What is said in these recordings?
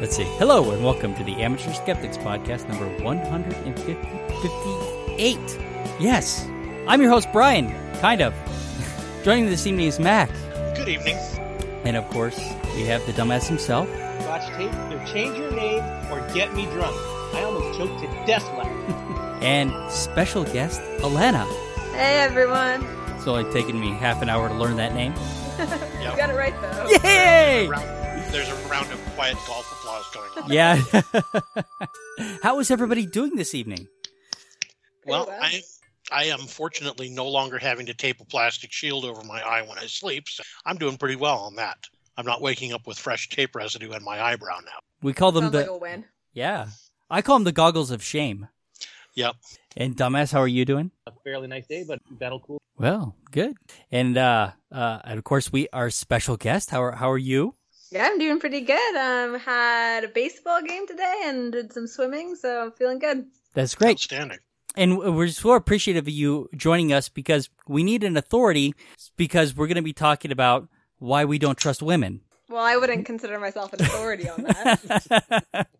Let's see. Hello and welcome to the Amateur Skeptics Podcast number 158. Yes, I'm your host, Brian, kind of. Joining me this evening is Mac. Good evening. And of course, we have the dumbass himself. Watch tape, either change your name or get me drunk. I almost choked to death laughing. and special guest, Alana. Hey everyone. It's only taken me half an hour to learn that name. You got it right though. Yay! Round, there's a round of quiet golf applause going on. Yeah. How is everybody doing this evening? Well, well. I I am fortunately no longer having to tape a plastic shield over my eye when I sleep, so I'm doing pretty well on that. I'm not waking up with fresh tape residue in my eyebrow now. We call them Sounds the like a win. Yeah. I call them the goggles of shame. Yep. And dumbass, how are you doing? A fairly nice day, but that'll cool. Well, good. And uh uh and of course we our special guest. How are how are you? Yeah, I'm doing pretty good. Um, had a baseball game today and did some swimming, so I'm feeling good. That's great. Outstanding. And we're so appreciative of you joining us because we need an authority because we're going to be talking about why we don't trust women. Well, I wouldn't consider myself an authority on that.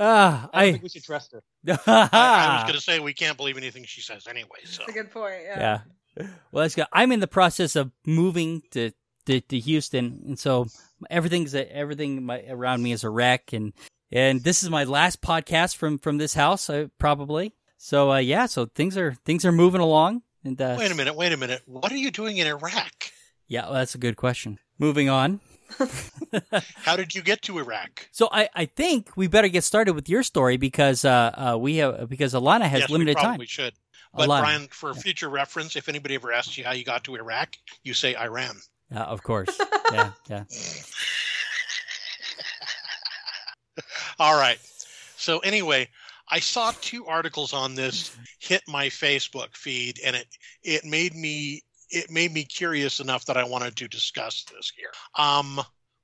Ah, I I, think we should trust her. I, I was going to say we can't believe anything she says anyway. So That's a good point. Yeah. yeah. Well, that's good. I'm in the process of moving to to, to Houston, and so everything's a, everything my, around me is a wreck, and and this is my last podcast from from this house, uh, probably. So uh, yeah, so things are things are moving along, and uh, wait a minute, wait a minute. What are you doing in Iraq? yeah, well, that's a good question. Moving on. How did you get to Iraq? So I, I think we better get started with your story because uh, uh we have because Alana has yes, limited we time. We should. But Alana. Brian, for future reference, if anybody ever asks you how you got to Iraq, you say Iran. Uh, of course. yeah, yeah. All right. So anyway, I saw two articles on this hit my Facebook feed, and it it made me it made me curious enough that I wanted to discuss this here. Um,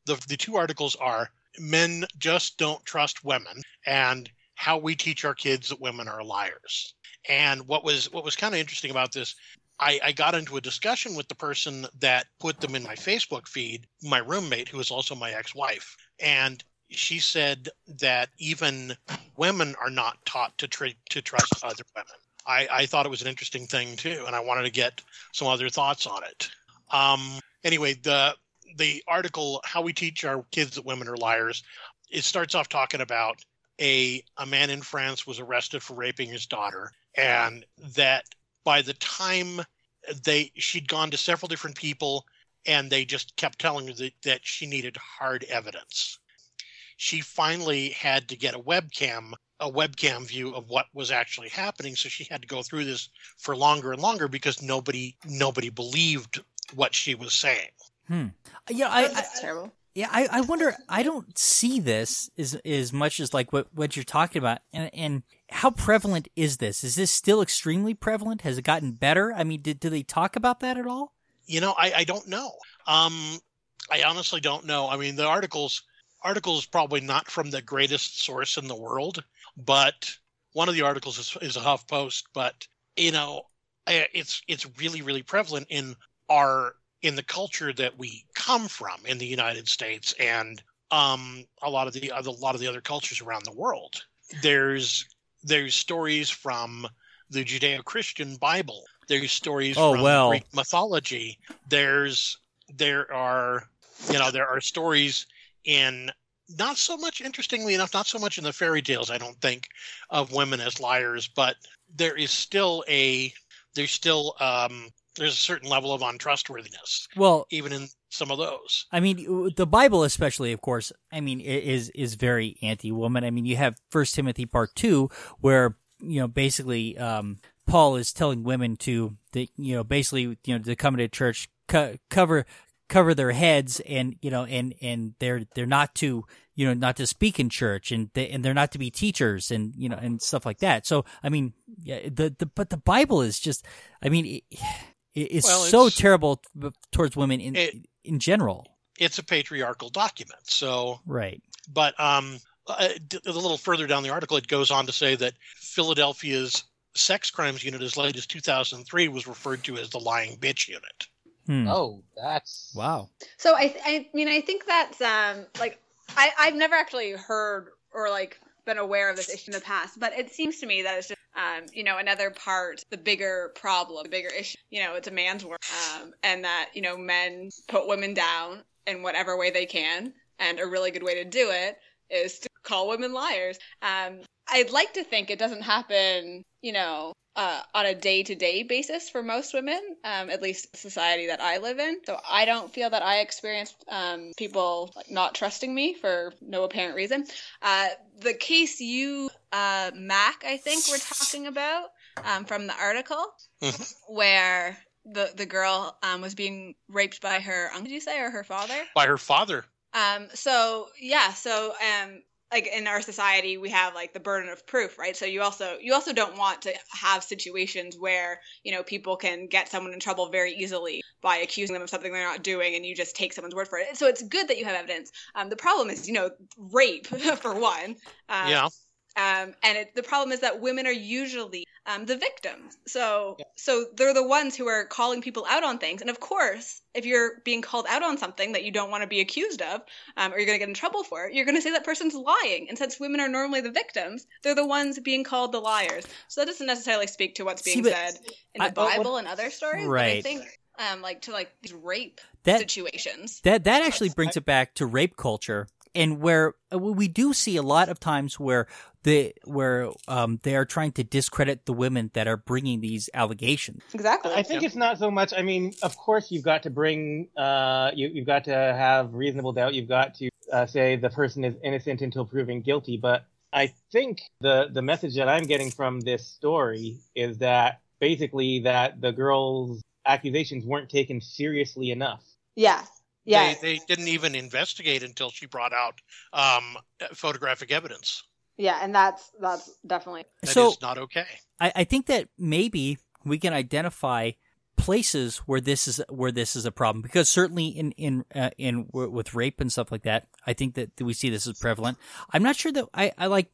the the two articles are "Men Just Don't Trust Women" and "How We Teach Our Kids That Women Are Liars." And what was what was kind of interesting about this, I, I got into a discussion with the person that put them in my Facebook feed, my roommate, who is also my ex-wife, and she said that even women are not taught to to trust other women. I, I thought it was an interesting thing too, and I wanted to get some other thoughts on it. Um, anyway, the the article "How We Teach Our Kids That Women Are Liars" it starts off talking about a a man in France was arrested for raping his daughter, and that by the time they she'd gone to several different people, and they just kept telling her that, that she needed hard evidence she finally had to get a webcam a webcam view of what was actually happening so she had to go through this for longer and longer because nobody nobody believed what she was saying Hmm. Yeah, I, I That's terrible. Yeah, I, I wonder. I don't see this as as much as like what what you're talking about, and and how prevalent is this? Is this still extremely prevalent? Has it gotten better? I mean, did do they talk about that at all? you know i, I don't know um, i honestly don't know i mean the articles article is probably not from the greatest source in the world but one of the articles is, is a HuffPost but you know it's it's really really prevalent in our in the culture that we come from in the united states and um, a lot of the other a lot of the other cultures around the world. There's there's stories from the judeo-christian bible. There's stories Oh, from well. greek mythology. There's there are you know there are stories in not so much interestingly enough not so much in the fairy tales i don't think of women as liars but there is still a there's still um there's a certain level of untrustworthiness Well, even in some of those I mean, the Bible, especially, of course, I mean, is is very anti-woman. I mean, you have First Timothy part two, where you know basically um, Paul is telling women to, that you know, basically, you know, to come into church, co- cover cover their heads, and you know, and and they're they're not to you know not to speak in church, and they and they're not to be teachers, and you know, and stuff like that. So, I mean, yeah, the the but the Bible is just, I mean. It, it's Well, so it's- terrible towards women in It- in general. it's a patriarchal document so Right. but um uh, d- a little further down the article it goes on to say that philadelphia's sex crimes unit as late as 2003 was referred to as the lying bitch unit Hmm. Oh, that's Wow. So I, th- I mean, I think that's um like I, I've never actually heard or like been aware of this issue in the past, but it seems to me that it's just, um, you know, another part, the bigger problem, the bigger issue. You know, it's a man's work, um, and that you know men put women down in whatever way they can, and a really good way to do it is to call women liars. Um, I'd like to think it doesn't happen, you know, uh, on a day to day basis for most women, um, at least society that I live in. So I don't feel that I experienced um, people not trusting me for no apparent reason. Uh, the case you, uh, Mac, I think we're talking about um, from the article, where the the girl um, was being raped by her uncle, did you say, or her father? By her father. Um, so yeah, so um, like in our society, we have like the burden of proof, right? So you also you also don't want to have situations where you know people can get someone in trouble very easily by accusing them of something they're not doing, and you just take someone's word for it. So it's good that you have evidence. Um, the problem is, you know, rape for one. Um, yeah. Um, and it, the problem is that women are usually um, the victims. So, so they're the ones who are calling people out on things. And of course, if you're being called out on something that you don't want to be accused of, um, or you're going to get in trouble for it, you're going to say that person's lying. And since women are normally the victims, they're the ones being called the liars. So that doesn't necessarily speak to what's being but said in the I- what- Bible and other stories. But I think, um, like to like these rape That- situations. That that actually brings it back to rape culture, and where uh, we do see a lot of times where the where um, they are trying to discredit the women that are bringing these allegations. Exactly. I think Yep. it's not so much. I mean, of course, you've got to bring, uh, you, you've got to have reasonable doubt. You've got to uh, say the person is innocent until proven guilty. But I think the the message that I'm getting from this story is that basically that the girl's accusations weren't taken seriously enough. yeah. Yeah. They, they didn't even investigate until she brought out um, photographic evidence. Yeah. And that's that's definitely That is so not okay. I, I think that maybe we can identify places where this is where this is a problem because certainly in in uh, in w- with rape and stuff like that i think that we see this as prevalent i'm not sure that i i like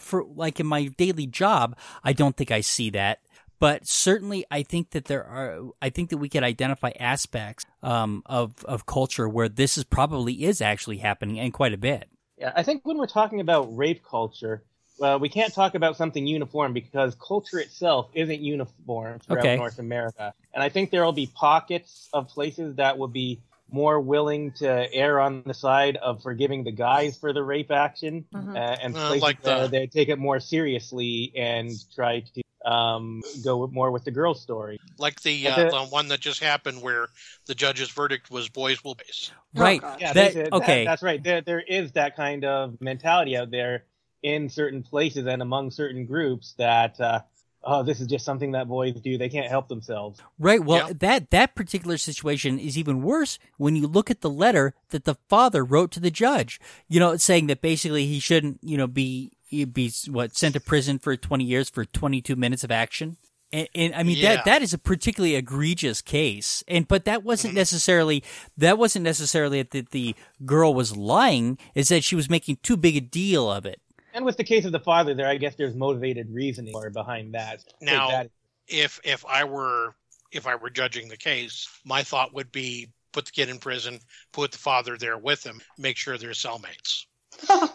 for like in my daily job i don't think i see that but certainly i think that there are i think that we could identify aspects um of of culture where this is probably is actually happening and quite a bit Yeah, I think when we're talking about rape culture, well, we can't talk about something uniform because culture itself isn't uniform throughout Okay. North America. And I think there will be pockets of places that will be more willing to err on the side of forgiving the guys for the rape action, Mhm. uh, and Uh, places like the- where they take it more seriously and try to um, go more with the girl story. Like the, uh, the- the one that just happened where the judge's verdict was boys will base. right God. Yeah, That- there's a- okay. that's right. There, there is that kind of mentality out there in certain places and among certain groups that, uh, oh, this is just something that boys do. They can't help themselves. Right. Well, Yeah. that that particular situation is even worse when you look at the letter that the father wrote to the judge. You know, saying that basically he shouldn't, you know, be be what sent to prison for twenty years for twenty two minutes of action. And, and I mean Yeah. that that is a particularly egregious case. And but that wasn't Mm-hmm. necessarily that wasn't necessarily that the girl was lying. Is that she was making too big a deal of it. And with the case of the father there, I guess there's motivated reasoning or behind that. Now- that- If if I were if I were judging the case, my thought would be put the kid in prison, put the father there with him, make sure they're cellmates.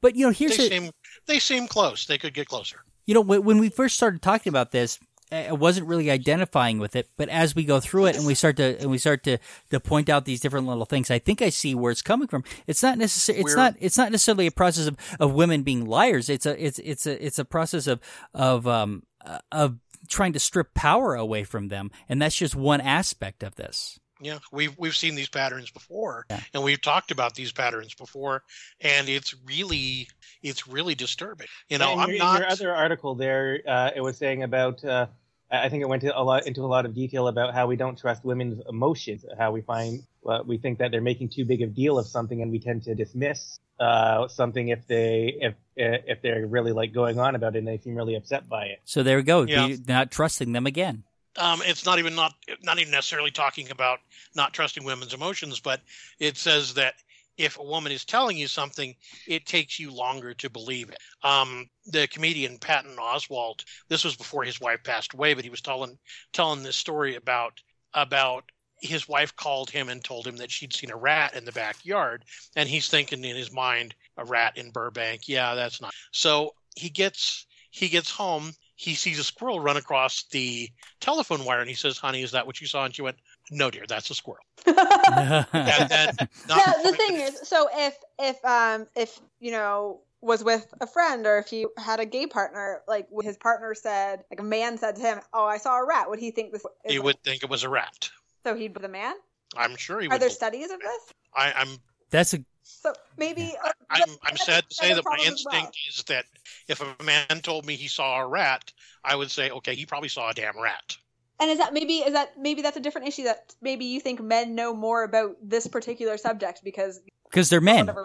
But you know, here's They a, seem they seem close. They could get closer. You know, when when we first started talking about this, I wasn't really identifying with it, but as we go through it and we start to and we start to to point out these different little things, I think I see where it's coming from. It's not necessarily it's We're- not it's not necessarily a process of, of women being liars. It's a it's it's a it's a process of of um of trying to strip power away from them, and that's just one aspect of this. Yeah, we've we've seen these patterns before, Yeah. and we've talked about these patterns before, and it's really it's really disturbing. You know, in I'm your, not. your other article there, uh, it was saying about. Uh, I think it went to a lot into a lot of detail about how we don't trust women's emotions, how we find uh, we think that they're making too big a deal of something, and we tend to dismiss uh, something if they if if they're really like going on about it and they seem really upset by it. So there we go. Yeah. Not trusting them again. Um, it's not even not not even necessarily talking about not trusting women's emotions, but it says that if a woman is telling you something, it takes you longer to believe it. Um, the comedian Patton Oswalt, this was before his wife passed away, but he was telling telling this story about about his wife called him and told him that she'd seen a rat in the backyard, and he's thinking in his mind, a rat in Burbank. Yeah, that's not. So he gets he gets home. He sees a squirrel run across the telephone wire, and he says, "Honey, is that what you saw?" And she went, "No, dear, that's a squirrel." And then, not yeah, the thing is, so if if um if you know was with a friend or if he had a gay partner, like his partner said, like a man said to him, "Oh, I saw a rat," would he think this? Is he would think it was a rat. So he'd be the man. I'm sure he Are would. there studies of this? I, I'm That's a So maybe uh, I'm, I'm sad to say that my problem as well. instinct is that if a man told me he saw a rat, I would say, okay, he probably saw a damn rat. And is that maybe is that maybe that's a different issue that maybe you think men know more about this particular subject because because they're men.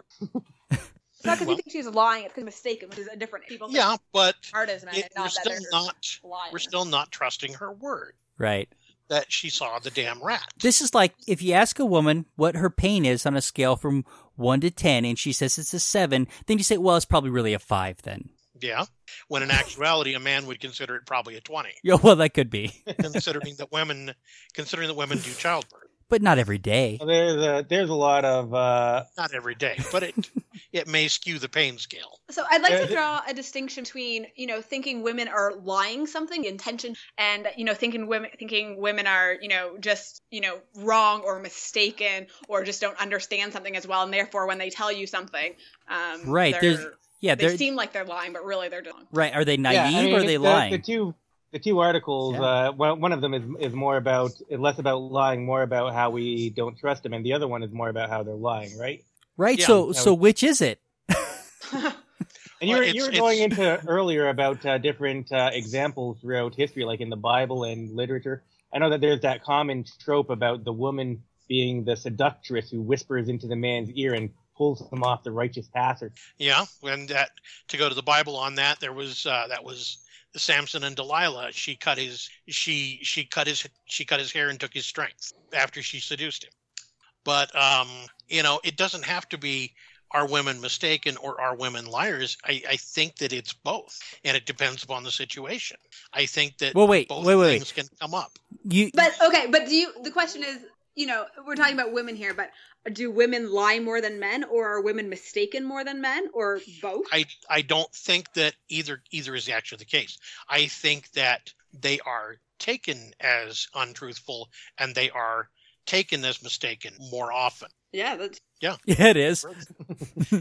It's not because Well- you think she's lying; it's because mistaken, which is a different. People Yeah, but art is men, it, we're not still not lying. we're still not trusting her word Right. That she saw the damn rat. This is like if you ask a woman what her pain is on a scale from one to ten, and she says it's a seven, then you say, well, it's probably really a five. Then, Yeah, when in actuality, a man would consider it probably a twenty, yeah, well, that could be, considering that women considering that women do childbirth. But not every day. Well, there's a there's a lot of uh, Not every day, but it it may skew the pain scale. So I'd like to draw a distinction between, you know, thinking women are lying something intention and you know thinking women thinking women are, you know, just, you know, wrong or mistaken or just don't understand something as well and therefore when they tell you something, um Right, there's- Yeah, they they're seem like they're lying but really they're wrong. right. Are they naive yeah, I mean, or are they the, lying? The two the two articles, Yeah. uh, one, one of them is is more about less about lying, more about how we don't trust them, and the other one is more about how they're lying, right? right. Yeah, so, so which is it? And you were, it's- you were it's- going into earlier about uh, different uh, examples throughout history, like in the Bible and literature. I know that there's that common trope about the woman being the seductress who whispers into the man's ear and pulls him off the righteous path. Or, Yeah, and that to go to the Bible on that, there was uh, that was Samson and Delilah. She cut his she she cut his she cut his hair and took his strength after she seduced him. But um, you know, it doesn't have to be are women mistaken or are women liars. I, I think that it's both, and it depends upon the situation. I think that Well, wait, both wait, wait, things can come up. You, But okay, but do you the question is, you know, we're talking about women here, but do women lie more than men or are women mistaken more than men or both? I I don't think that either either is actually the case. I think that they are taken as untruthful and they are taken as mistaken more often. yeah, that's yeah, it is.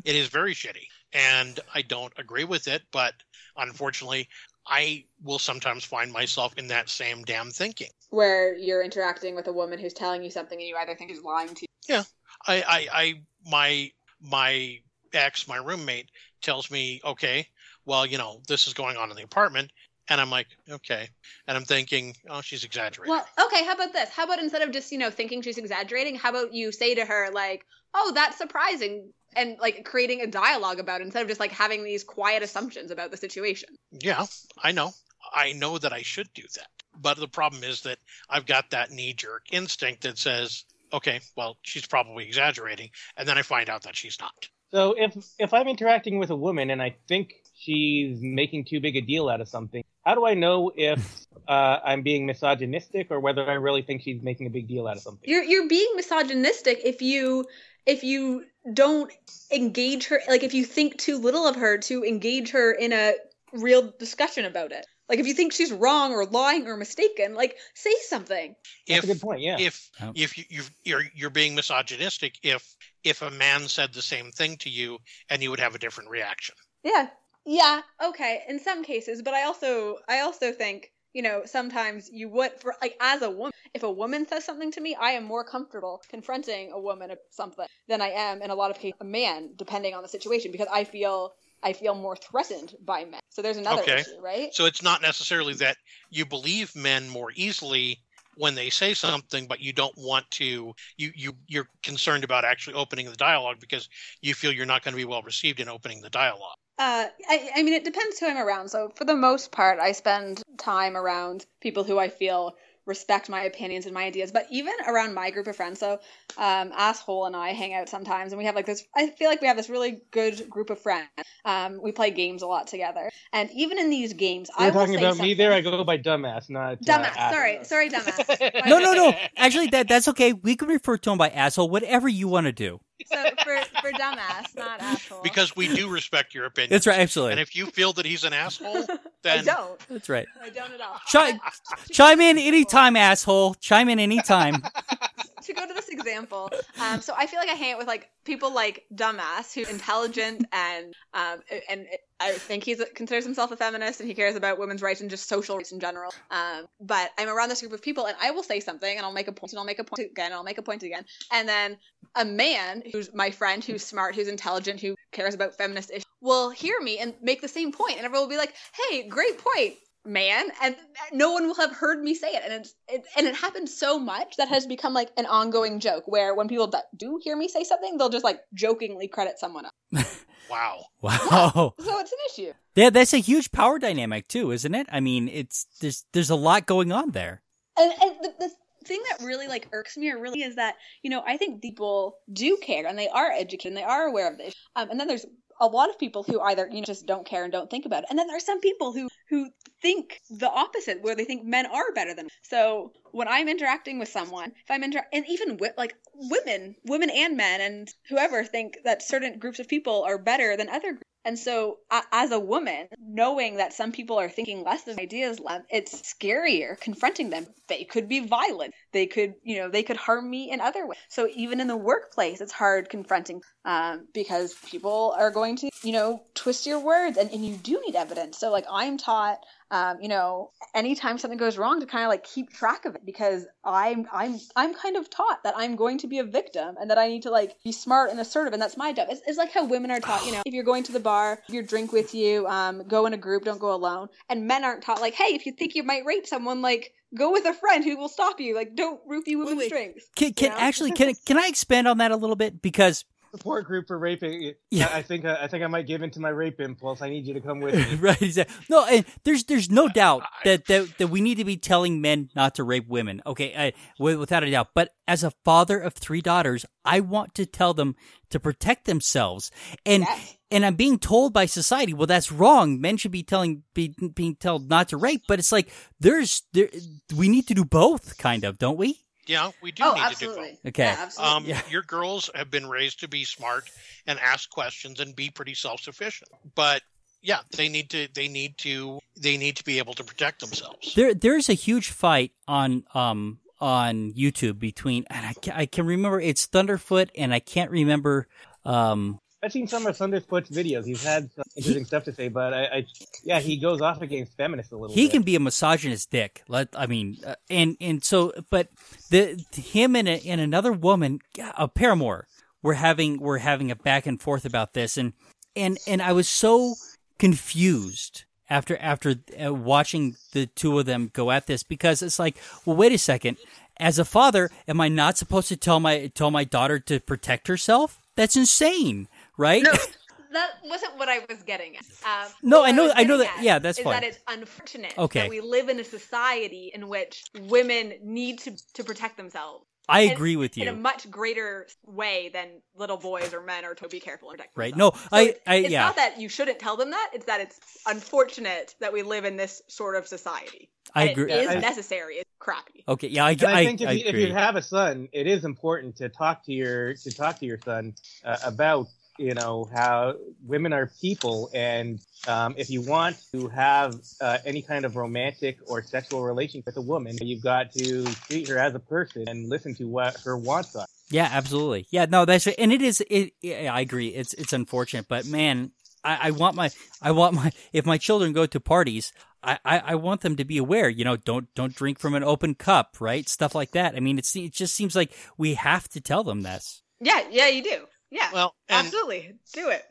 It is very shitty, and I don't agree with it. But unfortunately, I will sometimes find myself in that same damn thinking. where you're interacting with a woman who's telling you something and you either think she's lying to you. I, I, I my my ex, my roommate, tells me, okay, well, you know, this is going on in the apartment, and I'm like, okay, and I'm thinking, oh, she's exaggerating. Well, okay, how about this? How about instead of just, you know, thinking she's exaggerating, how about you say to her, like, oh, that's surprising, and like creating a dialogue about it instead of just like having these quiet assumptions about the situation. Yeah, I know. I know that I should do that. But the problem is that I've got that knee jerk instinct that says, okay, well, she's probably exaggerating. And then I find out that she's not. so if if I'm interacting with a woman and I think she's making too big a deal out of something, how do I know if uh, I'm being misogynistic or whether I really think she's making a big deal out of something? You're you're being misogynistic if you if you don't engage her like if you think too little of her to engage her in a real discussion about it. Like if you think she's wrong or lying or mistaken, like say something. That's If a good point. Yeah. if Oh. if you, you you're you're being misogynistic if if a man said the same thing to you and you would have a different reaction. Yeah. Yeah, okay, in some cases, but I also I also think, you know, sometimes you would for like as a woman, if a woman says something to me, I am more comfortable confronting a woman of something than I am in a lot of cases a man, depending on the situation, because I feel I feel more threatened by men. So there's another Okay. issue, right? So it's not necessarily that you believe men more easily when they say something, but you don't want to you you you're concerned about actually opening the dialogue because you feel you're not going to be well received in opening the dialogue. Uh, I, I mean, it depends who I'm around. So for the most part, I spend time around people who I feel respect my opinions and my ideas. But even around my group of friends, so um, asshole and I hang out sometimes, and we have like this. I feel like we have this really good group of friends. Um, we play games a lot together, and even in these games, You're I will talking say about me there. I go by dumbass, not uh, Dumbass. ass. Sorry, sorry, dumbass. No, no, no. Actually, that that's okay. We can refer to him by asshole, whatever you want to do. So for for dumbass, not asshole. Because we do respect your opinion. That's right. Absolutely. And if you feel that he's an asshole, then I don't. That's right. I don't at all. Chime, chime in anytime, asshole. Chime in anytime. to go to this example, um, so I feel like I hang out with like people like dumbass who's intelligent and um, and I think he considers himself a feminist and he cares about women's rights and just social rights in general. Um, but I'm around this group of people and I will say something and I'll make a point and I'll make a point again and I'll make a point again and then a man who's my friend who's smart who's intelligent who cares about feminist issues will hear me and make the same point and everyone will be like, "Hey, great point." Man and no one will have heard me say it and it's it, and it happens so much that has become like an ongoing joke where when people do hear me say something they'll just like jokingly credit someone else wow. Wow. so it's an issue Yeah, that's a huge power dynamic too, isn't it? I mean, it's there's there's a lot going on there. and, and the, the thing that really like irks me or really is that you know i think people do care and they are educated and they are aware of this um, and then there's a lot of people who either you know just don't care and don't think about it. And then there are some people who who think the opposite where they think men are better than so when i'm interacting with someone if i'm inter- and even with like women women and men and whoever think that certain groups of people are better than other groups and so, as a woman, knowing that some people are thinking less of ideas, it's scarier confronting them. They could be violent. They could, you know, they could harm me in other ways. So even in the workplace, it's hard confronting um, because people are going to, you know, twist your words, and, and you do need evidence. So like I'm taught um, you know, anytime something goes wrong, to kind of like keep track of it because I'm I'm I'm kind of taught that I'm going to be a victim and that I need to like be smart and assertive, and that's my job. It's, it's like how women are taught, you know, if you're going to the bar, your drink with you, um, go in a group, don't go alone. And men aren't taught like, hey, if you think you might rape someone, like go with a friend who will stop you. Like don't roofie women's wait. drinks. Can, can Yeah. actually can can I expand on that a little bit because support group for raping. Yeah. I I think I think I might give into my rape impulse. I need you to come with me. right exactly. no and there's there's no doubt that, that that we need to be telling men not to rape women okay I, without a doubt but as a father of three daughters i want to tell them to protect themselves and Yes. and i'm being told by society well that's wrong men should be telling be, being told not to rape but it's like there's there we need to do both kind of don't we Yeah, we do Oh, need absolutely. to do Okay. Yeah, absolutely. Um, Yeah. Your girls have been raised to be smart and ask questions and be pretty self-sufficient. But yeah, they need to. They need to. They need to be able to protect themselves. There, there's a huge fight on um on YouTube between and I can, I can remember it's Thunderfoot and I can't remember um I've seen some of Thunderfoot's videos. He's had some interesting stuff to say, but I, I yeah, he goes off against feminists a little. he bit. can be a misogynist dick. Let I mean uh, and and so but the him and a, and another woman a paramour were having were having a back and forth about this and and and I was so confused after after uh, watching the two of them go at this because it's like well wait a second as a father am I not supposed to tell my tell my daughter to protect herself that's insane right No, that wasn't what I was getting at. Um, No, I know- was I know that- yeah, that's is fine. That it's unfortunate Okay. that we live in a society in which women need to to protect themselves. I And- agree with you in a much greater way than little boys or men are to be careful and protect right themselves. no So I it's, I it's yeah not that you shouldn't tell them that; it's that it's unfortunate that we live in this sort of society. I And agree It is I- necessary. It's crappy. okay yeah I, And I, I, think if, I you, if agree. you have a son, it is important to talk to your to talk to your son uh, about you know how women are people, and um, if you want to have uh, any kind of romantic or sexual relationship with a woman, you've got to treat her as a person and listen to what her wants are. Yeah, absolutely. Yeah, no, that's right. and it is. It, yeah, I agree. It's it's unfortunate, but man, I, I want my I want my if my children go to parties, I, I, I want them to be aware. You know, don't don't drink from an open cup, right? Stuff like that. I mean, it's it just seems like we have to tell them this. Yeah, yeah, you do. Yeah, Well, and absolutely, do it.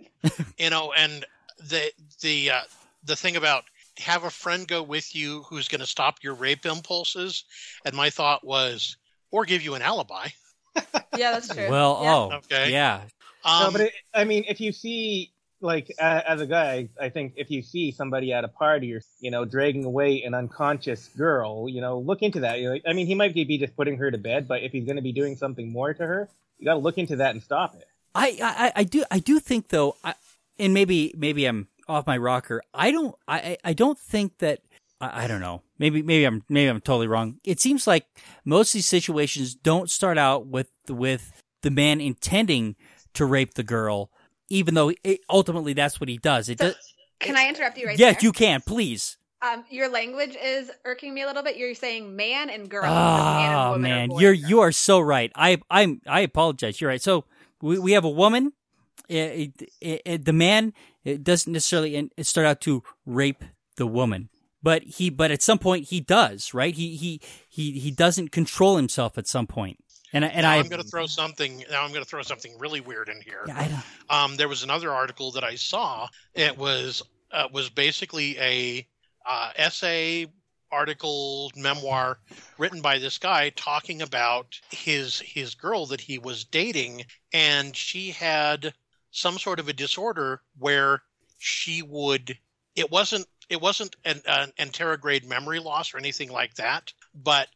you know, and the the uh, the thing about have a friend go with you who's going to stop your rape impulses. And my thought was, or give you an alibi. Yeah, that's true. Well, Yeah. oh, Okay. yeah, Um, no, but it, I mean, if you see like uh, as a guy, I think if you see somebody at a party or you know dragging away an unconscious girl, you know, look into that. You know, I mean, he might be just putting her to bed, but if he's going to be doing something more to her, you got to look into that and stop it. I, I, I do I do think though, I, and maybe maybe I'm off my rocker. I don't I I don't think that I, I don't know. Maybe maybe I'm maybe I'm totally wrong. It seems like most of these situations don't start out with with the man intending to rape the girl, even though it, ultimately that's what he does. It So, does. Can I interrupt you right Yes, there? you can. Please. Um, your language is irking me a little bit. You're saying man and girl. because man Oh man, you're you are so right. I I'm I apologize. You're right. So we we have a woman. It, it, it, the man doesn't necessarily start out to rape the woman, but he but at some point he does. Right? He he he he doesn't control himself at some point. And and I I'm going to throw something. Now I'm going to throw something really weird in here. yeah, I don't. Um, there was another article that I saw. It was uh, was basically a uh, essay, article, memoir written by this guy talking about his his girl that he was dating, and she had some sort of a disorder where she would. It wasn't. It wasn't an, an anterograde memory loss or anything like that, but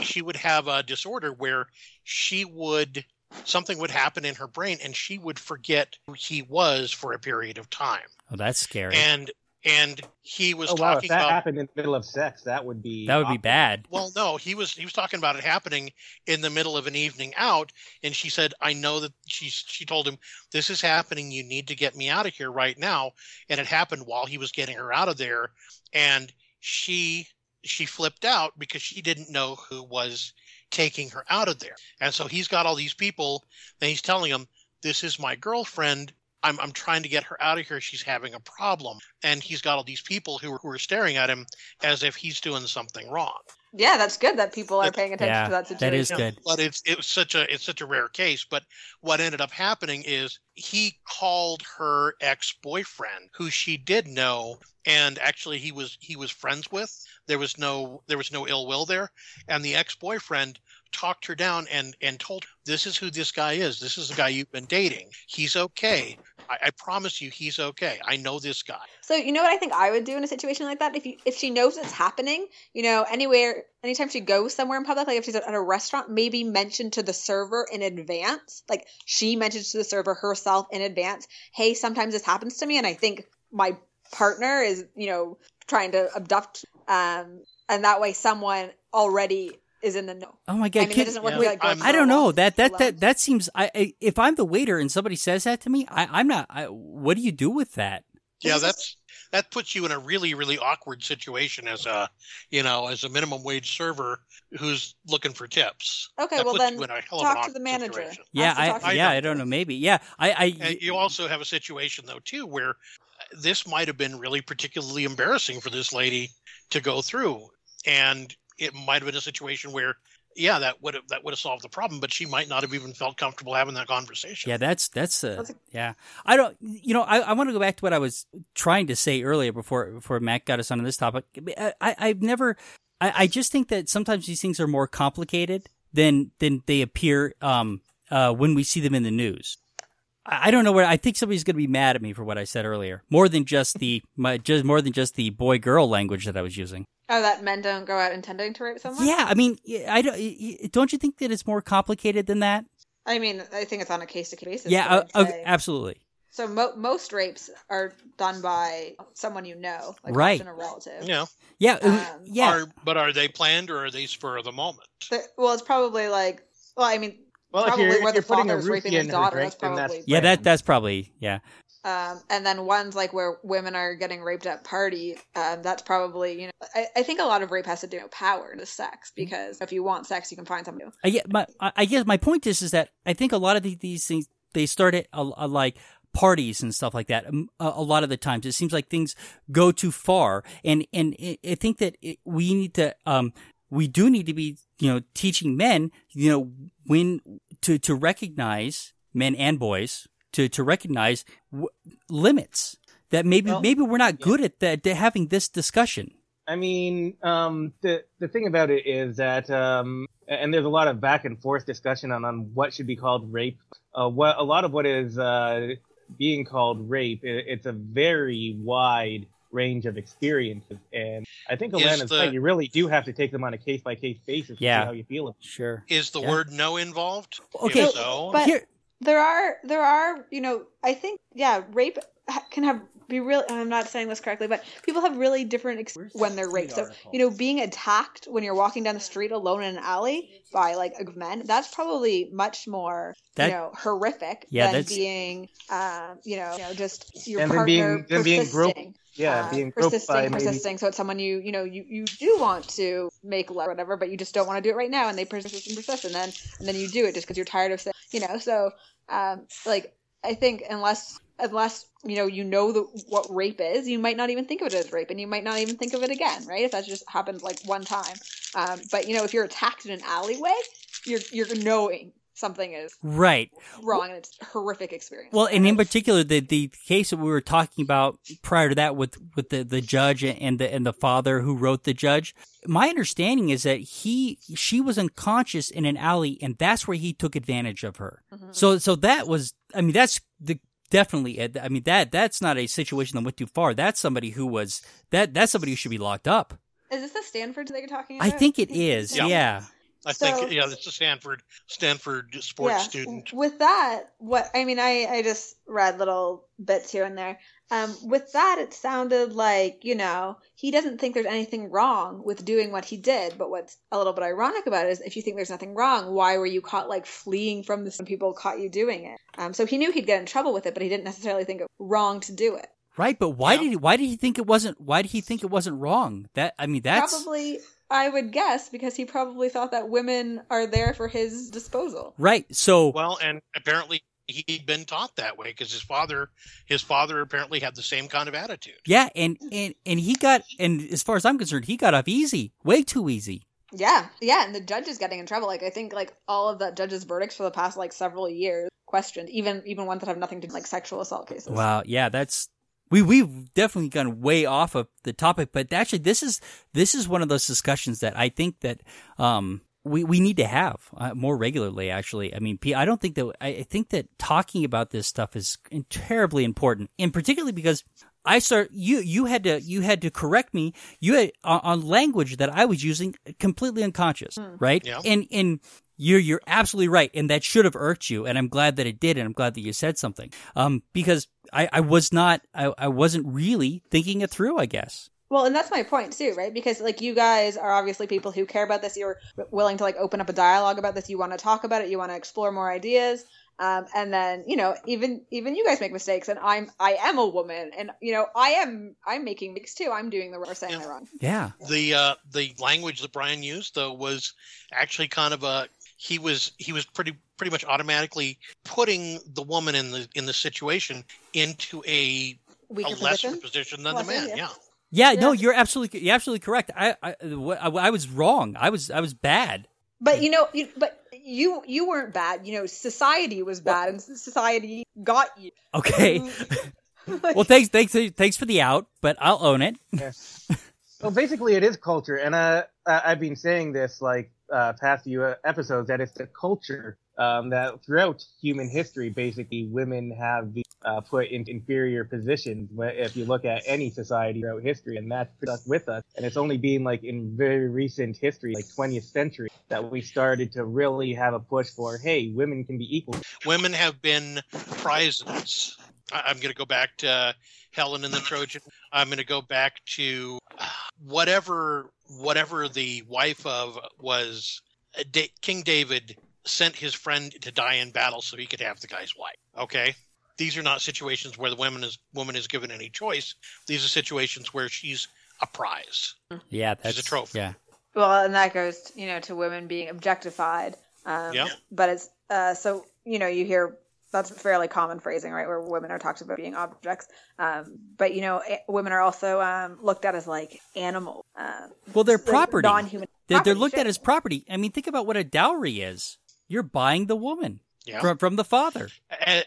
she would have a disorder where she would something would happen in her brain and she would forget who he was for a period of time Oh, that's scary. and and he was Oh wow, if that about happened in the middle of sex, that would be that would be bad. well no he was he was talking about it happening in the middle of an evening out and she said i know that she she told him this is happening. You need to get me out of here right now. And it happened while he was getting her out of there and she she flipped out because she didn't know who was taking her out of there. And so he's got all these people and he's telling them this is my girlfriend I'm, I'm trying to get her out of here. She's having a problem. And he's got all these people who are, who are staring at him as if he's doing something wrong. Yeah, that's good that people are paying attention Yeah, to that situation. that is good. But it's it was such a it's such a rare case. But what ended up happening is he called her ex boyfriend, who she did know, and actually he was he was friends with. There was no there was no ill will there, and the ex boyfriend talked her down and and told her, this is who this guy is. This is the guy you've been dating. He's okay. I, I promise you, he's okay. I know this guy. So you know what I think I would do in a situation like that if you if she knows it's happening, you know, anywhere anytime she goes somewhere in public, like if she's at a restaurant, maybe mention to the server in advance. Like she mentions to the server herself in advance, hey, sometimes this happens to me and I think my partner is, you know, trying to abduct um and that way someone already is in the know. Oh my I god! mean, kid- it doesn't work yeah. with, like I'm- going I don't know that that that that seems. I, I if I'm the waiter and somebody says that to me, I, I'm not. I, what do you do with that? Yeah, This that's that puts you in a really really awkward situation as a you know as a minimum wage server who's looking for tips. Okay, That well then you in a hell of an talk to the manager. situation. Yeah, I, I yeah. I don't know. Maybe. Yeah, I, I And you also have a situation though too where this might have been really particularly embarrassing for this lady to go through, and it might have been a situation where yeah that would have that would have solved the problem, but she might not have even felt comfortable having that conversation. yeah, that's that's uh, That's a- yeah. I don't. You know, I, I want to go back to what I was trying to say earlier before before Matt got us onto this topic. I, I I've never. I, I just think that sometimes these things are more complicated than than they appear um uh when we see them in the news. I I don't know where. I think somebody's going to be mad at me for what I said earlier. More than just the my, just more than just the boy girl language that I was using. Oh, that men don't go out intending to rape someone? Yeah, I mean, I don't. Don't you think that it's more complicated than that? I mean, I think it's on a case to case basis. Yeah, uh, I'd say- absolutely. So mo- most rapes are done by someone you know, like Right. often a relative. Yeah. Yeah, Um, yeah. Are, but are they planned or are they spur of the moment? The- well, it's probably like, well, I mean, Well, if probably you're, where if the you're putting a father is raping roofie his daughter, drink, that's then that's probably- yeah, that that's probably yeah. Um, and then ones like where women are getting raped at party. Um, that's probably, you know, I, I think a lot of rape has to do with power, the sex, because if you want sex, you can find someone. I get my. I guess my point is is that I think a lot of the, these things they start at a, a, like parties and stuff like that. Um, A, a lot of the times, it seems like things go too far, and and I- I think that it, we need to. Um, we do need to be, you know, teaching men, you know, when to to recognize men and boys to to recognize w- limits. That maybe Well, maybe we're not good at that having this discussion. I mean, um, the the thing about it is that, um, and there's a lot of back and forth discussion on, on what should be called rape. Uh, what a lot of what is uh, being called rape, it, it's a very wide range of experiences, and I think Is Alana's the- right. You really do have to take them on a case by case basis to Yeah. see how you feel. about Sure. Is the Yeah. word no involved? Okay. If so, But- Here, there are there are you know i think yeah rape can have be really i'm not saying this correctly but people have really different ex- when they're raped. So you know being attacked when you're walking down the street alone in an alley by like a group men that's probably much more That- you know horrific Yeah, than that's- being um you know, you know just your And partner being- then being groped. persisting Yeah, uh, being groped persisting, by maybe persisting. So it's someone you, you know, you, you do want to make love, or whatever, but you just don't want to do it right now, and they persist and persist, and then and then you do it just because you're tired of saying, you know. So, um, like I think unless unless you know you know the, what rape is, you might not even think of it as rape, and you might not even think of it again, right? If that just happened like one time. Um, but you know, if you're attacked in an alleyway, you're you're knowing something is right. wrong, and it's a horrific experience. Well, and in particular, the the case that we were talking about prior to that with with the, the judge and the and the father who wrote the judge. My understanding is that he she was unconscious in an alley, and that's where he took advantage of her. Mhm. So so that was, I mean, that's the definitely. I mean that that's not a situation that went too far. That's somebody who was that that's somebody who should be locked up. is this the Stanford that you're talking about? I think it is. Yeah. Yeah. I So- think yeah, it's a Stanford Stanford sports yeah. student. With that, what I mean, I I just read little bits here and there. Um, with that, it sounded like you know he doesn't think there's anything wrong with doing what he did. But what's a little bit ironic about it is if you think there's nothing wrong, why were you caught like fleeing from this when people caught you doing it? Um, so he knew he'd get in trouble with it, but he didn't necessarily think it wrong to do it. Right, but why Yeah. did he, why did he think it wasn't why did he think it wasn't wrong? That I mean that's Probably, I would guess because he probably thought that women are there for his disposal. right. So Well, and apparently he'd been taught that way because his father his father apparently had the same kind of attitude. Yeah, and, and and he got and as far as I'm concerned, he got off easy, way too easy. Yeah, yeah, and the judge is getting in trouble. Like I think like all of the judge's verdicts for the past like several years questioned, even even ones that have nothing to do like sexual assault cases. Wow, yeah, that's we we've definitely gone way off of the topic, but actually this is this is one of those discussions that I think that um we, we need to have uh, more regularly. Actually, I mean, P- I don't think that I I think that talking about this stuff is terribly important, and particularly because I start you you had to you had to correct me you had on, on language that I was using completely unconscious, right? Yeah. And and you're you're absolutely right, and that should have irked you, and I'm glad that it did, and I'm glad that you said something, um, because I, I was not I, I wasn't really thinking it through, I guess. Well, and that's my point too, right? Because like you guys are obviously people who care about this. You're willing to like open up a dialogue about this. You want to talk about it. You want to explore more ideas. Um, and then you know even even you guys make mistakes, and I'm I am a woman, and you know I am I'm making mistakes too. I'm doing the or saying the wrong. Yeah, The uh, the language that Brian used though was actually kind of a he was he was pretty pretty much automatically putting the woman in the in the situation into a, a lesser position. position than Lesser, the man. yeah. Yeah. yeah, no, you're absolutely you're absolutely correct. I I, I I was wrong. I was I was bad. But you know, you, but you you weren't bad. You know, society was bad, and society got you. Okay. Well, thanks thanks thanks for the out, but I'll own it. Well, basically, it is culture, and uh, I- I've been saying this like uh, past few episodes that it's the culture um, that throughout human history, basically, women have been uh, put in inferior positions. If you look at any society throughout history, and that's stuck with us, and it's only been like in very recent history, like 20th century, that we started to really have a push for, hey, women can be equal. Women have been prizes. I- I'm going to go back to Helen and the Trojan. I'm going to go back to whatever whatever the wife of was uh, King David sent his friend to die in battle so he could have the guy's wife. Okay, these are not situations where the woman is woman is given any choice. These are situations where she's a prize. Yeah, She's a that's trophy. Yeah, Well, and that goes, you know, to women being objectified. Um, Yeah. But it's uh, so you know you hear that's fairly common phrasing, right, where women are talked about being objects. Um, but you know, a- women are also um, looked at as like animals. Um, Well, they're like property. non-human. they're, they're looked sure. at as property. I mean, think about what a dowry is. You're buying the woman Yeah. from from the father.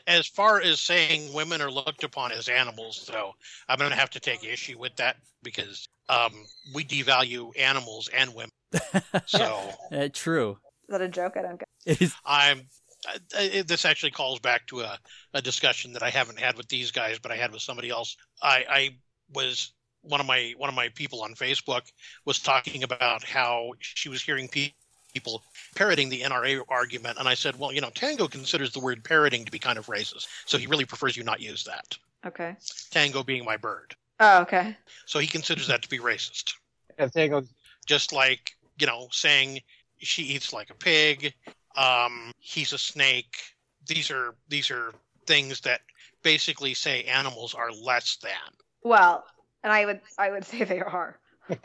As far as saying women are looked upon as animals, though, I'm going to have to take issue with that because um, we devalue animals and women. So Uh, true. Is that a joke? I don't get. It is. I'm uh, uh, this actually calls back to a, a discussion that I haven't had with these guys, but I had with somebody else. I, I was one of my one of my people on Facebook was talking about how she was hearing pe- people parroting the NRA argument, and I said, well, you know, Tango considers the word parroting to be kind of racist, so he really prefers you not use that. Okay. Tango being my bird, Oh, okay. so he considers that to be racist. And Tango, Just like you know, saying she eats like a pig, um, he's a snake. These are these are things that basically say animals are less than. Well, and I would I would say they are.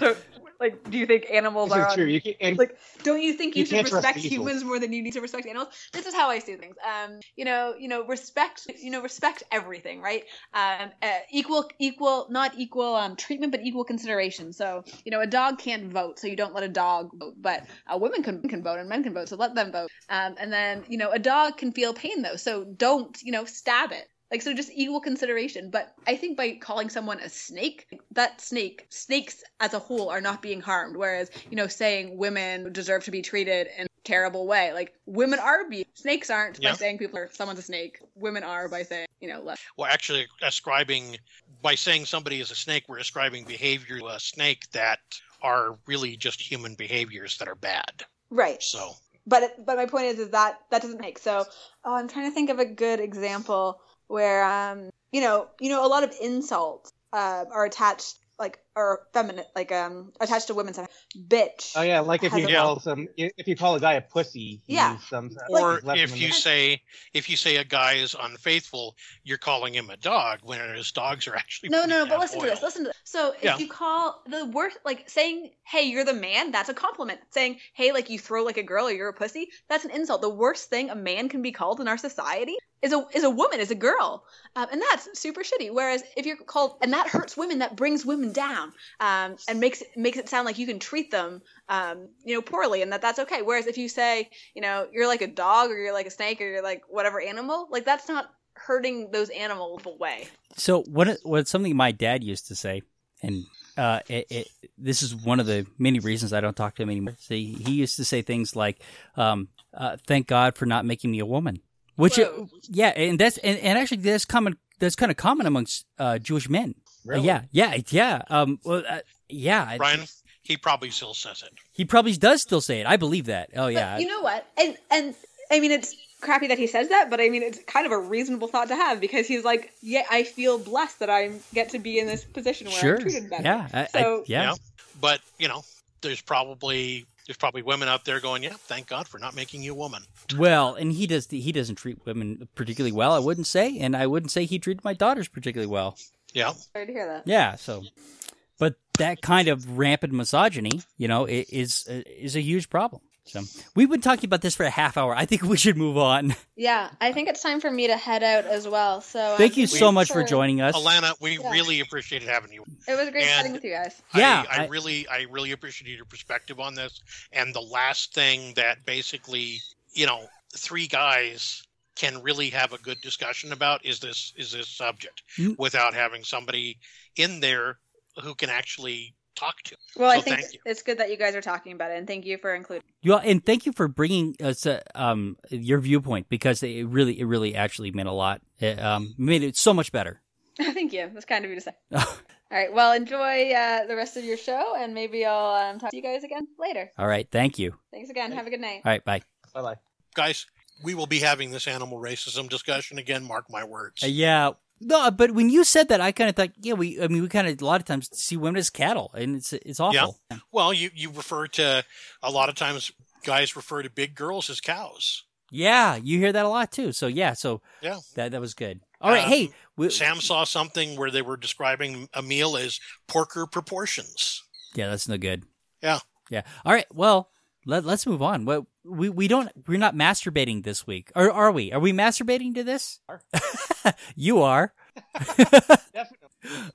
So, like, do you think animals this are on true. You can, and like don't you think you, You should respect humans more than you need to respect animals? This is how i see things. Um you know you know respect you know respect everything right? Um uh, equal equal not equal um treatment but equal consideration. So you know a dog can't vote so you don't let a dog vote but uh, women can can vote and men can vote so let them vote. Um and then you know a dog can feel pain though so don't you know stab it like so just equal consideration. But i think by calling someone a snake that snake snakes as a whole are not being harmed. Whereas you know saying women deserve to be treated in a terrible way like women are being snakes aren't Yeah. by saying people are someone's a snake. Women are by saying you know less. Well, actually, ascribing by saying somebody is a snake, we're ascribing behavior to a snake that are really just human behaviors that are bad. right. So, but but my point is is that that doesn't make so oh i'm trying to think of a good example where um you know you know a lot of insults uh, are attached like or feminine like um attached to women's bitch oh yeah, like if Has you a- call some, if you call a guy a pussy, Yeah. some, or if you a- say if you say a guy is unfaithful, you're calling him a dog, whereas dogs are actually no no no but damn listen to this listen to this. So if Yeah. you call the worst like saying hey you're the man that's a compliment. Saying hey like you throw like a girl or you're a pussy that's an insult. The worst thing a man can be called in our society is a is a woman is a girl. Um, and that's super shitty. Whereas if you're called and that hurts women that brings women down um, and makes it makes it sound like you can treat them um, you know poorly and that that's okay whereas if you say you know you're like a dog or you're like a snake or you're like whatever animal like that's not hurting those animals away So what what something my dad used to say, and uh, it, it, this is one of the many reasons I don't talk to him anymore. See, he used to say things like, um, uh, "Thank God for not making me a woman," which Whoa. yeah, and that's and, and actually that's common. That's kind of common amongst uh, Jewish men. Really? Yeah, yeah, yeah. Um, well, uh, yeah. Brian, he probably still says it. He probably does still say it. I believe that. Oh But yeah. you know what? And and I mean it's crappy that he says that, but I mean it's kind of a reasonable thought to have because he's like, yeah, I feel blessed that I get to be in this position where sure. I'm treated better. Yeah. I, I, So- yeah. Yeah. But you know, there's probably there's probably women out there going, "Yeah, thank God for not making you a woman." Well, and he does. He doesn't treat women particularly well. I wouldn't say, and I wouldn't say he treated my daughters particularly well. Yeah. Sorry to hear that. Yeah. So, but that kind of rampant misogyny, you know, is is a huge problem. So we've been talking about this for a half hour. I think we should move on. Yeah, I think it's time for me to head out as well. So Thank um, you so much for joining us. Alana, we Yeah. really appreciated having you. It was great And- chatting with you guys. Yeah, I, I, I- really, I really appreciate your perspective on this. And the last thing that basically, you know, three guys can really have a good discussion about is this is this subject Mm. without having somebody in there who can actually talk to. Well, I think it's good that you guys are talking about it, and thank you for including. You and thank you for bringing us uh, um, your viewpoint because it really, it really actually meant a lot. It um, made it so much better. thank you. That's kind of you to say. All right. Well, enjoy uh, the rest of your show, and maybe I'll um, talk to you guys again later. All right. Thank you. Thanks again. Have a good night. All right. Bye. Bye bye. Guys, we will be having this animal racism discussion again. Mark my words. Uh, yeah. No, but when you said that, I kind of thought, yeah, we. I mean, we kind of a lot of times see women as cattle, and it's it's awful. Yeah. Well, you you refer to a lot of times guys refer to big girls as cows. Yeah, you hear that a lot too. So yeah, so Yeah. that that was good. All right, Um, hey, we, Sam saw something where they were describing a meal as porker proportions. yeah, that's no good. Yeah. yeah. All right, well, let let's move on. What we we don't we're not masturbating this week, or are we? Are we masturbating to this? you are. Definitely,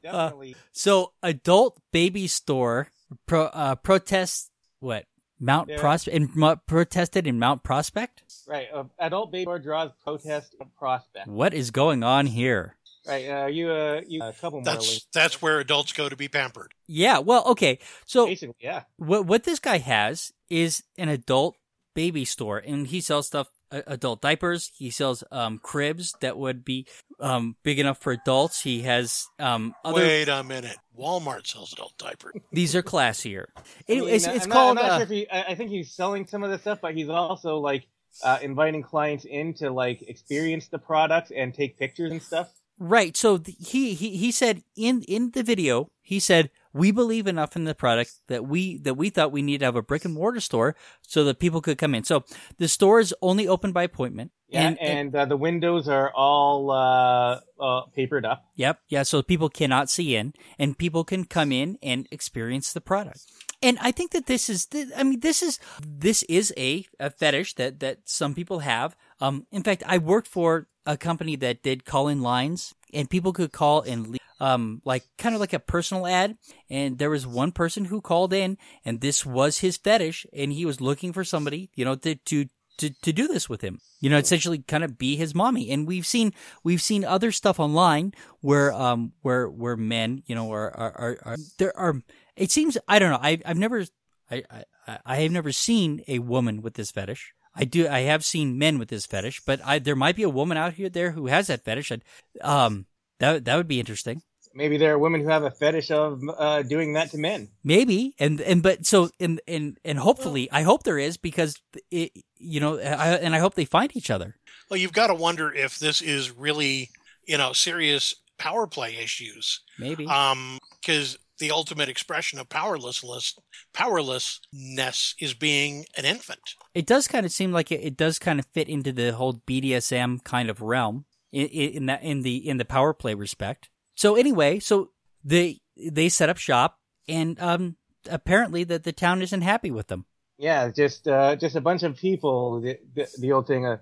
definitely. So, adult baby store pro, uh, protest what Mount Yeah. Prospect and Mo- protested in Mount Prospect. right. Uh, adult baby store draws protest prospect. What is going on here? Right. Uh, you uh, you a couple more That's links. that's where adults go to be pampered. Yeah, well, okay. So Basically, yeah. what what this guy has is an adult baby store, and he sells stuff uh, adult diapers. He sells um, cribs that would be um, big enough for adults. He has um, other. Wait a minute. Walmart sells adult diapers. These are classier. I Anyway, mean, it's, it's not- called. I'm not uh, sure if he, I I think he's selling some of the stuff, but he's also like uh, inviting clients in to like experience the products and take pictures and stuff. Right. So th- he, he he said in in the video, he said we believe enough in the product that we that we thought we need to have a brick and mortar store so that people could come in. So the store is only open by appointment. Yeah, and, and, uh, the windows are all uh, uh, papered up. Yep. Yeah. So people cannot see in, and people can come in and experience the product. And I think that this is, I mean, this is this is a, a fetish that that some people have. Um, in fact, I worked for a company that did call in lines, and people could call and leave, um, like kind of like a personal ad. And there was one person who called in, and this was his fetish, and he was looking for somebody, you know, to to to, to do this with him. You know, essentially kind of be his mommy. And we've seen we've seen other stuff online where um where where men, you know, are are, are, are there are it seems I don't know, I I've never I, I I have never seen a woman with this fetish. I do I have seen men with this fetish, but I there might be a woman out here there who has that fetish. I'd, um that that would be interesting. Maybe there are women who have a fetish of uh, doing that to men. Maybe and and but so and and and hopefully I hope there is because it you know I, and I hope they find each other. Well, you've got to wonder if this is really, you know, serious power play issues. Maybe. Um, because the ultimate expression of powerlessness, powerlessness is being an infant. it does kind of seem like it, it does kind of fit into the whole BDSM kind of realm in, in that in the in the power play respect. So anyway, so they they set up shop and um apparently that the town isn't happy with them. Yeah, just uh, just a bunch of people. The, the, the old thing. Uh,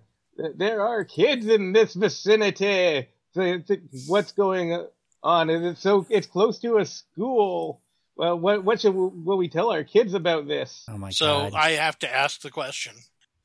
there are kids in this vicinity. So, so what's going on? And it's so it's close to a school. Well, what what should we, will we tell our kids about this? Oh my so god. I have to ask the question: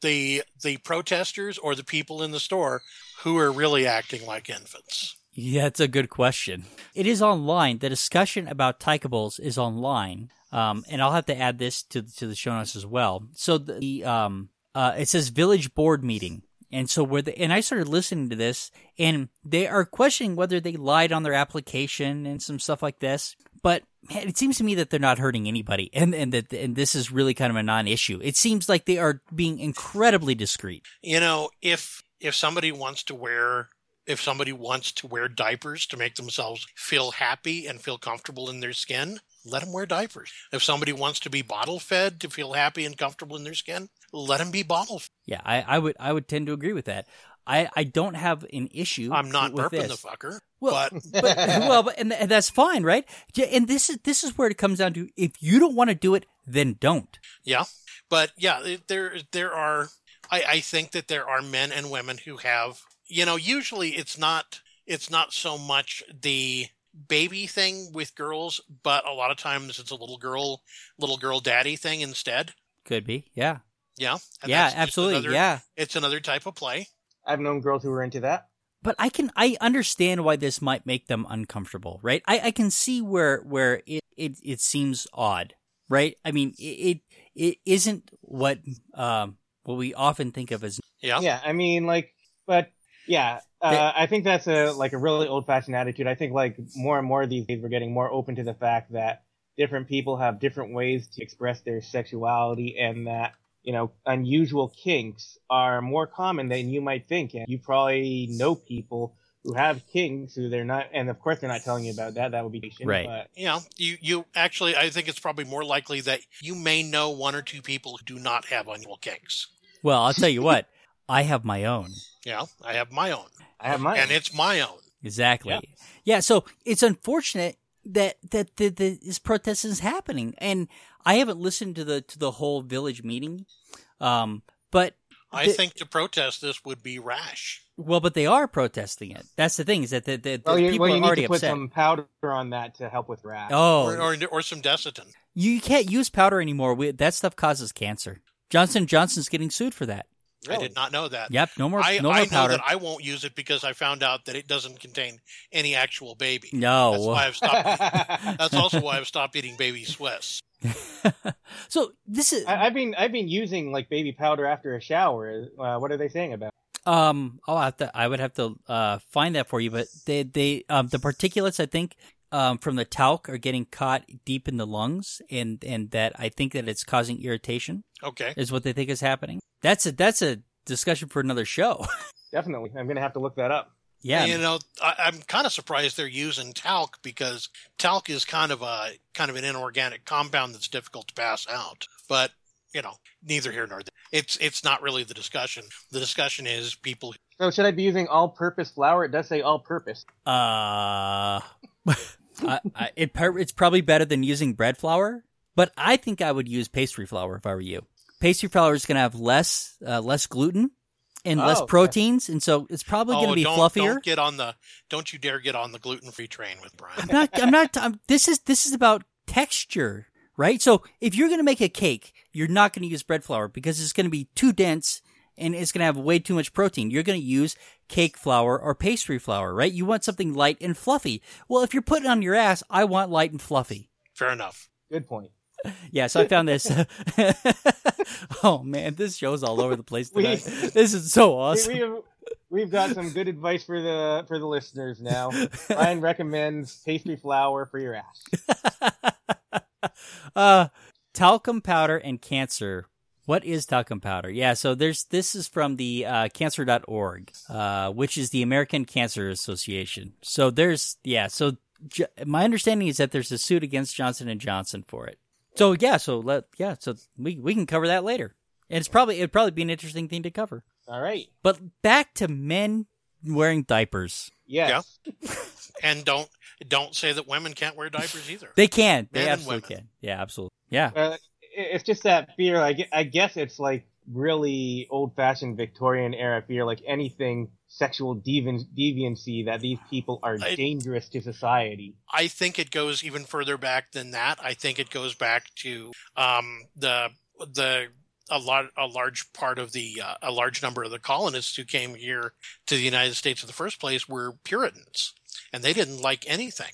the the protesters or the people in the store who are really acting like infants? Yeah, it's a good question. It is online. The discussion about Tykables is online. Um, and I'll have to add this to to the show notes as well. So the um uh it says village board meeting. And so where the and I started listening to this and they are questioning whether they lied on their application and some stuff like this. But man, it seems to me that they're not hurting anybody and and that and this is really kind of a non-issue. It seems like they are being incredibly discreet. You know, if if somebody wants to wear if somebody wants to wear diapers to make themselves feel happy and feel comfortable in their skin, let them wear diapers. If somebody wants to be bottle fed to feel happy and comfortable in their skin, let them be bottle fed. Yeah, I, I would I would tend to agree with that. I, I don't have an issue. I'm not with burping this. the fucker, Well, but but well, but, and, and that's fine, right? Yeah, And this is this is where it comes down to: if you don't want to do it, then don't. yeah, but yeah, there there are. I, I think that there are men and women who have. You know, usually it's not it's not so much the baby thing with girls, but a lot of times it's a little girl little girl daddy thing instead. Could be, yeah, Yeah, and yeah, absolutely, another- yeah. It's another type of play. I've known girls who were into that. But I can I understand why this might make them uncomfortable, right? I, I can see where where it, it it seems odd, right? I mean, it it, it isn't what um what we often think of as Yeah, Yeah, I mean, like, but yeah, uh, I think that's a like a really old-fashioned attitude. I think like more and more these days we're getting more open to the fact that different people have different ways to express their sexuality, and that you know unusual kinks are more common than you might think. And you probably know people who have kinks who they're not, and of course they're not telling you about that. That would be patient, Right. But you know, you you actually, I think it's probably more likely that you may know one or two people who do not have unusual kinks. well. I'll tell you what, I have my own. Yeah, I have my own, I have mine. and it's my own. Exactly. Yeah. Yeah. so it's unfortunate that that, that, that this protest is happening, and I haven't listened to the to the whole village meeting, um, but I The- think to protest this would be rash. well, but they are protesting it. That's the thing is that the, the, the well, you, people well, you are need already to put upset. some powder on that to help with rash. Oh, Or, or or some Desitin. you can't use powder anymore. We, that stuff causes cancer. Johnson Johnson's getting sued for that. I did not know that. Yep, no more, I, no more I know that I won't use it because I found out that it doesn't contain any actual baby. no. That's why I've stopped. That's also why I've stopped eating baby Swiss. so this is I, I've been I've been using like baby powder after a shower. Uh, what are they saying about? it? um. Oh, I have to. I would have to uh find that for you. But they they um the particulates I think um from the talc are getting caught deep in the lungs, and and that I think that it's causing irritation. Okay. Is what they think is happening. That's a that's a discussion for another show. Definitely, I'm gonna have to look that up. yeah. You know, I, I'm kind of surprised they're using talc because talc is kind of a kind of an inorganic compound that's difficult to pass out. But you know, neither here nor there. It's it's not really the discussion. The discussion is people. So should I be using all-purpose flour? It does say all-purpose. Uh, I, I, it it's probably better than using bread flour, but I think I would use pastry flour if I were you. Pastry flour is going to have less uh, less gluten and less Oh, okay. proteins, and so it's probably going oh, to be don't, fluffier. Don't get on the. Don't you dare get on the gluten free train with Brian. I'm not. I'm not. I'm, this is this is about texture, right? So if you're going to make a cake, you're not going to use bread flour because it's going to be too dense and it's going to have way too much protein. You're going to use cake flour or pastry flour, right? You want something light and fluffy. Well, if you're putting it on your ass, I want light and fluffy. Fair enough. Good point. Yeah, so I found this. oh man, this show's all over the place We- this is so We, awesome. we've we've got some good advice for the for the listeners now. Ryan recommends pastry flour for your ass. uh, talcum powder and cancer. What is talcum powder? Yeah, so there's this is from the uh, cancer.org, uh, which is the American Cancer Association. So there's yeah, so j- my understanding is that there's a suit against Johnson and Johnson for it. So yeah, so let yeah, so we we can cover that later. And it's probably it'd probably be an interesting thing to cover. All right. But back to men wearing diapers. Yes. And don't don't say that women can't wear diapers either. They can. They Men and absolutely women. can. Yeah, absolutely. Yeah. Uh, it- it's just that fear. I I guess it's like really old-fashioned Victorian era fear, like anything sexual devian- deviancy that these people are I- dangerous to society. I think it goes even further back than that. I think it goes back to um, the the a lot a large part of the uh, a large number of the colonists who came here to the United States in the first place were Puritans, and they didn't like anything.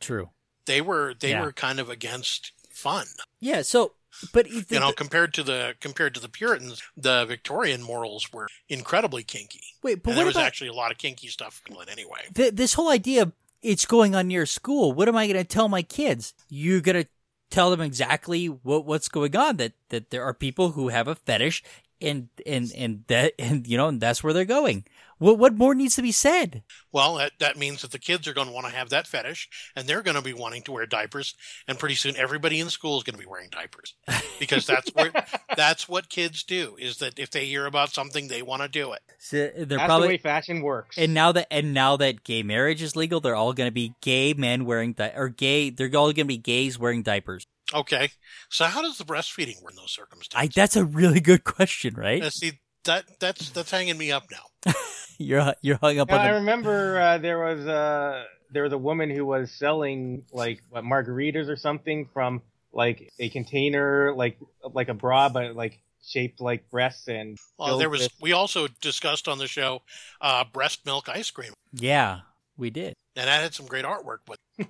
True. They were they Yeah. were kind of against fun. Yeah, so but the, You know, compared to the compared to the Puritans, the Victorian morals were incredibly kinky. wait, but and what there was about actually a lot of kinky stuff in England anyway. th- this whole idea of it's going on near school? What am I going to tell my kids? You're going to tell them exactly what what's going on that that there are people who have a fetish and and and that and you know and that's where they're going. What what more needs to be said? Well, that, that means that the kids are going to want to have that fetish, and they're going to be wanting to wear diapers, and pretty soon everybody in school is going to be wearing diapers because that's where that's what kids do. Is that if they hear about something, they want to do it. So they're That's the way fashion works. and now that and now that gay marriage is legal, they're all going to be gay men wearing di- or gay. They're all going to be gays wearing diapers. Okay, so how does the breastfeeding work in those I circumstances? that's a really good question, right? Uh, see that that's that's hanging me up now. You're you're hung up Now, I on the remember uh, there was uh, there was a woman who was selling like what, margaritas or something from like a container, like like a bra, but like shaped like breasts and Well, there was. with- We also discussed on the show uh, breast milk ice cream, yeah. We did. and that had some great artwork. But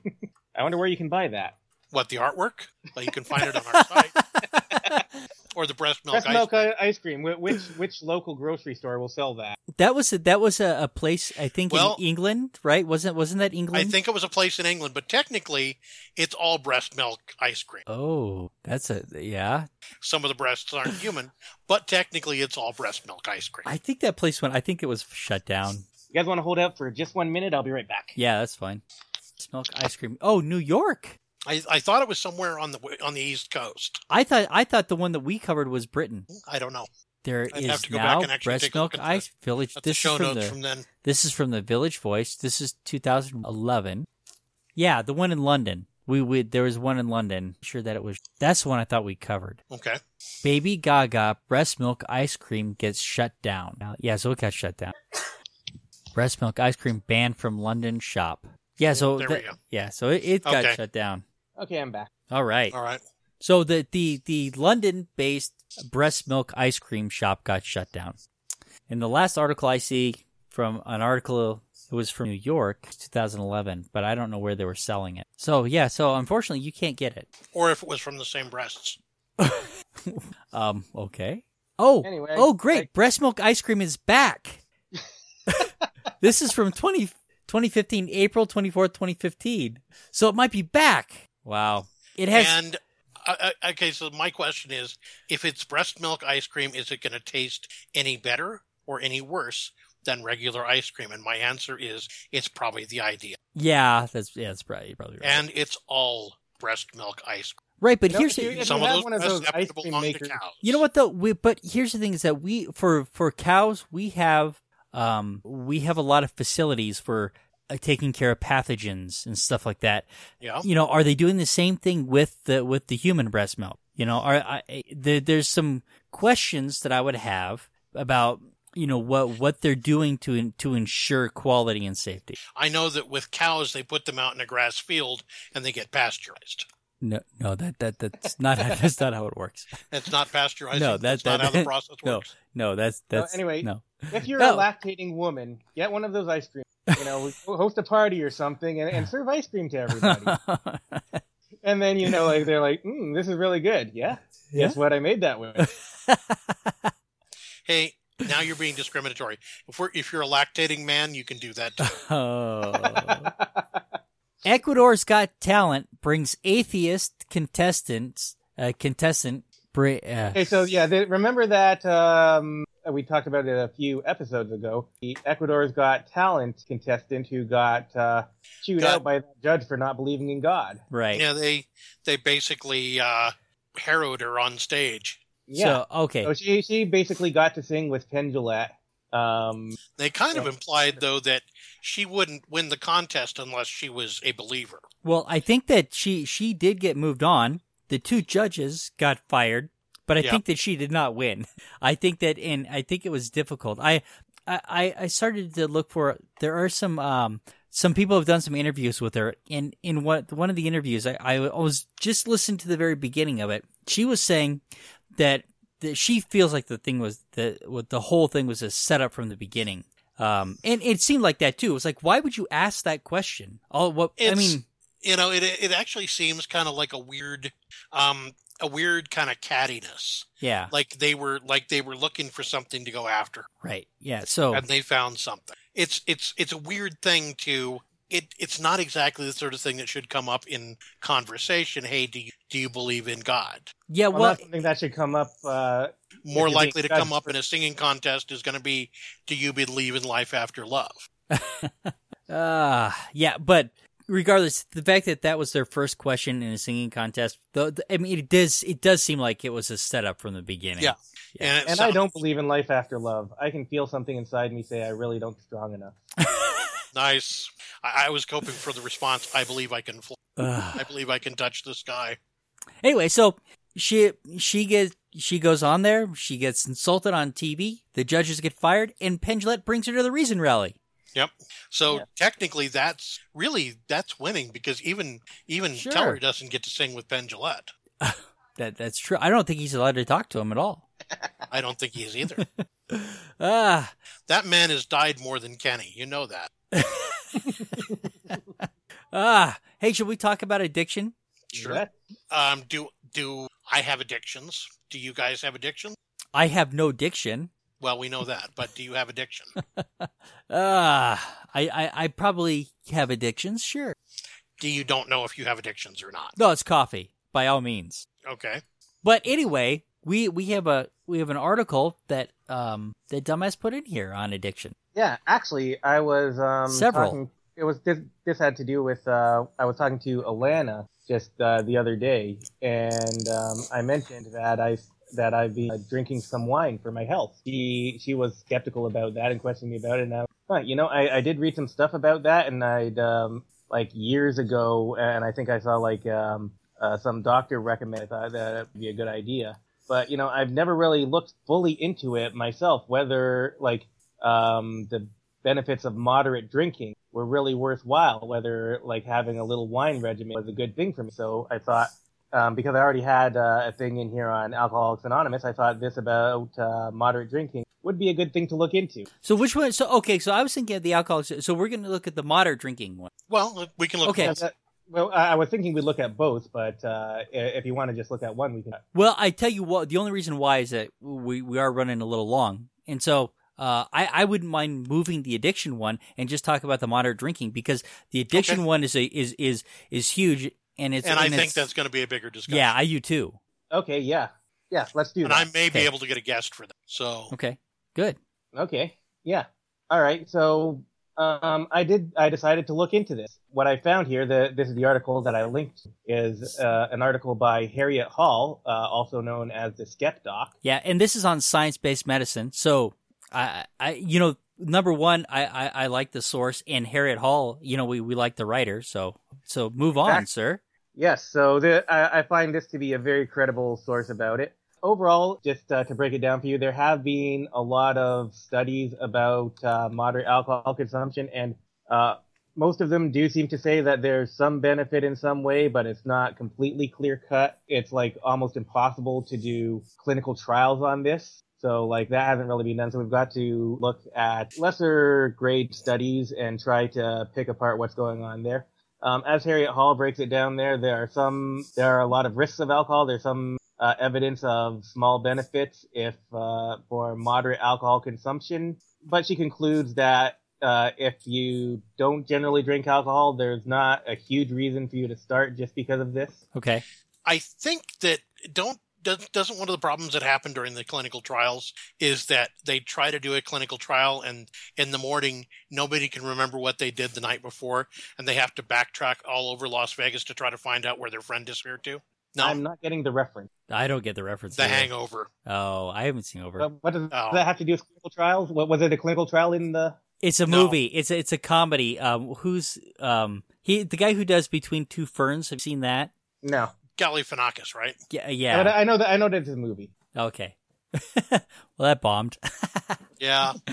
I wonder where you can buy that. what the artwork? Well, you can find it on our site or the breast milk Breast ice milk cream. ice cream. Which which local grocery store will sell that? That was a, that was a, a place I think Well- in England, right? Wasn't wasn't that England? I think it was a place in England, but technically, it's all breast milk ice cream. Oh, that's a yeah. Some of the breasts aren't human, but technically, it's all breast milk ice cream. I think that place went. I think it was shut down. You guys want to hold out for just one minute? I'll be right back. Yeah, that's fine. Milk ice cream. Oh, New York. I, I thought it was somewhere on the on the East Coast. I thought I thought the one that we covered was Britain. I don't know. There I'd is have to go now back and breast take a look milk at the- ice village. This is from the from then. this is from the Village Voice. This is 2011. Yeah, the one in London. We we there was one in London. Sure that it was. That's the one I thought we covered. Okay. Baby Gaga breast milk ice cream gets shut down. Now, yeah, so it got shut down. breast milk ice cream banned from London shop. Yeah, oh, so There we that- go. yeah, so it, it got Okay. shut down. Okay, I'm back. All right. All right. So the the the London-based breast milk ice cream shop got shut down. And the last article I see from an article it was from New York, 2011, but I don't know where they were selling it. So yeah, so unfortunately you can't get it. Or if it was from the same breasts. Um, okay. Oh, Anyway, oh, great! I- Breast milk ice cream is back. this is from 20, 2015, April 24th, 2015. So it might be back. Wow. It has. And uh, uh, okay, so my question is, if it's breast milk ice cream, is it going to taste any better or any worse than regular ice cream? And my answer is, it's probably the idea. yeah, that's yeah, that's probably probably right. And it's all breast milk ice cream. right, but You know, here's if you- Some have of those one of those ice cream makers- cows. you know what though. We, but here's the thing: is that we for for cows we have um we have a lot of facilities for uh, taking care of pathogens and stuff like that. Yeah. you know, are they doing the same thing with the with the human breast milk? You know, are I, I- there, there's some questions that I would have about you know what what they're doing to to ensure quality and safety. I know that with cows, they put them out in a grass field and they get pasteurized. No, no, that that that's not that's not how it works. That's not pasteurizing. No, that- that's not that- how the process no. works. No, no that's that's anyway, no. If you're No. a lactating woman, get one of those ice cream. You know, host a party or something, and, and serve ice cream to everybody. and then you know, like they're like, mm, "This is really good." Yeah, Yeah. guess what? I made that with. Hey, now you're being discriminatory. If we're if you're a lactating man, you can do that. Too. oh. Ecuador's Got Talent brings atheist contestants uh, contestant. Bra- uh, Okay, so yeah, they, remember that um, we talked about it a few episodes ago. The Ecuador's Got Talent contestant who got uh, chewed Got- out by the judge for not believing in God. right. Yeah, they they basically uh, harrowed her on stage. Yeah. So okay. So she she basically got to sing with Penn Jillette. Um, They kind of implied though that she wouldn't win the contest unless she was a believer. Well, I think that she she did get moved on. The two judges got fired, but I Yeah. think that she did not win. I think that and I think it was difficult. I I I started to look for there are some um some people have done some interviews with her and in what one of the interviews I, I was just listening to the very beginning of it. She was saying that that she feels like the thing was the what the whole thing was a setup from the beginning. Um, and it seemed like that too. It was like, why would you ask that question? Oh, what I mean, You know, it it actually seems kind of like a weird, um, a weird kind of cattiness. yeah, Like they were like they were looking for something to go after, right, yeah. So and they found something. It's it's it's a weird thing to. It, it's not exactly the sort of thing that should come up in conversation. Hey, do you, do you believe in God? yeah, well, well, that's something that should come up. Uh, More likely to come judged up in a singing contest is going to be, do you believe in life after love? uh yeah, but regardless, the fact that that was their first question in a singing contest, the, the- I mean, it does it does seem like it was a setup from the beginning. Yeah. Yeah. And, it and I don't believe in life after love. I can feel something inside me say I really don't strong enough. nice. I, I was hoping for the response. I believe I can fly. I believe I can touch the sky. Anyway, so she she gets she goes on there. She gets insulted on TV. The judges get fired, and Penn Jillette brings her to the Reason Rally. Yep. So Yeah. technically, that's really that's winning because even even Sure. Teller doesn't get to sing with Penn Jillette. That that's true. I don't think he's allowed to talk to him at all. I don't think he is either. Ah, that man has died more than Kenny. You know that. ah. Hey, should we talk about addiction? Sure. That- Um. Do do I have addictions? Do you guys have addictions? I have no diction. Well, we know that, but do you have addiction? Ah, I, I I probably have addictions. Sure. do you don't know if you have addictions or not? No, it's coffee by all means. Okay. But anyway, we we have a we have an article that um that dumbass put in here on addiction. Yeah, actually, I was um, Several. Talking, it was this. This had to do with uh, I was talking to Alana just uh, the other day, and um, I mentioned that I that I've been uh, drinking some wine for my health. She she was skeptical about that and questioned me about it. Huh, you know, I, I did read some stuff about that, and I'd um, like years ago, and I think I saw like um, uh, some doctor recommend. I thought that would be a good idea, but you know, I've never really looked fully into it myself. Whether like um, the benefits of moderate drinking were really worthwhile, whether like having a little wine regimen was a good thing for me. So I thought, um, because I already had uh, a thing in here on Alcoholics Anonymous, I thought this about uh, moderate drinking would be a good thing to look into. So which one? So okay, so I was thinking of the alcoholics. So we're going to look at the moderate drinking one. Well, we can look. Okay. at that- well, I I was thinking we'd look at both, but uh, if you want to just look at one, we can. Well, I tell you what, the only reason why is that we, we are running a little long. And so uh, I, I wouldn't mind moving the addiction one and just talk about the moderate drinking because the addiction Okay. one is a, is is is huge and it's and I think it's- that's going to be a bigger discussion. yeah, I do too. Okay, yeah, yeah, let's do it. and that. I may be able to get a guest for that. So Okay, good. Okay. Yeah. All right. So um, I did. I decided to look into this. What I found here, the, this is the article that I linked, is uh, an article by Harriet Hall, uh, also known as the Skep Doc. Yeah, and this is on science based medicine. So I, I, you know, number one, I, I, I like the source, and Harriet Hall. You know, we, we like the writer. So so move on, Exactly. sir. Yes. So the, I, I find this to be a very credible source about it. Overall, just uh, to break it down for you, there have been a lot of studies about uh, moderate alcohol consumption, and uh, most of them do seem to say that there's some benefit in some way, but it's not completely clear cut. It's like almost impossible to do clinical trials on this. So like that hasn't really been done. So we've got to look at lesser grade studies and try to pick apart what's going on there. Um, as Harriet Hall breaks it down there, there are some, there are a lot of risks of alcohol. There's some uh, evidence of small benefits if uh, for moderate alcohol consumption, but she concludes that uh, if you don't generally drink alcohol, there's not a huge reason for you to start just because of this. Okay. I think that don't does- doesn't one of the problems that happen during the clinical trials is that they try to do a clinical trial and in the morning nobody can remember what they did the night before and they have to backtrack all over Las Vegas to try to find out where their friend disappeared to. No, I'm not getting the reference. I don't get the reference. The either. Hangover. Oh, I haven't seen over. What, what does Oh. that have to do with clinical trials? What was it? A clinical trial in the? It's a No. movie. It's a, it's a comedy. Um, who's um he the guy who does Between Two Ferns? Have you seen that? No, Galifianakis, right? Yeah, But yeah. I know that I know that's a movie. Okay. well, that bombed. Yeah.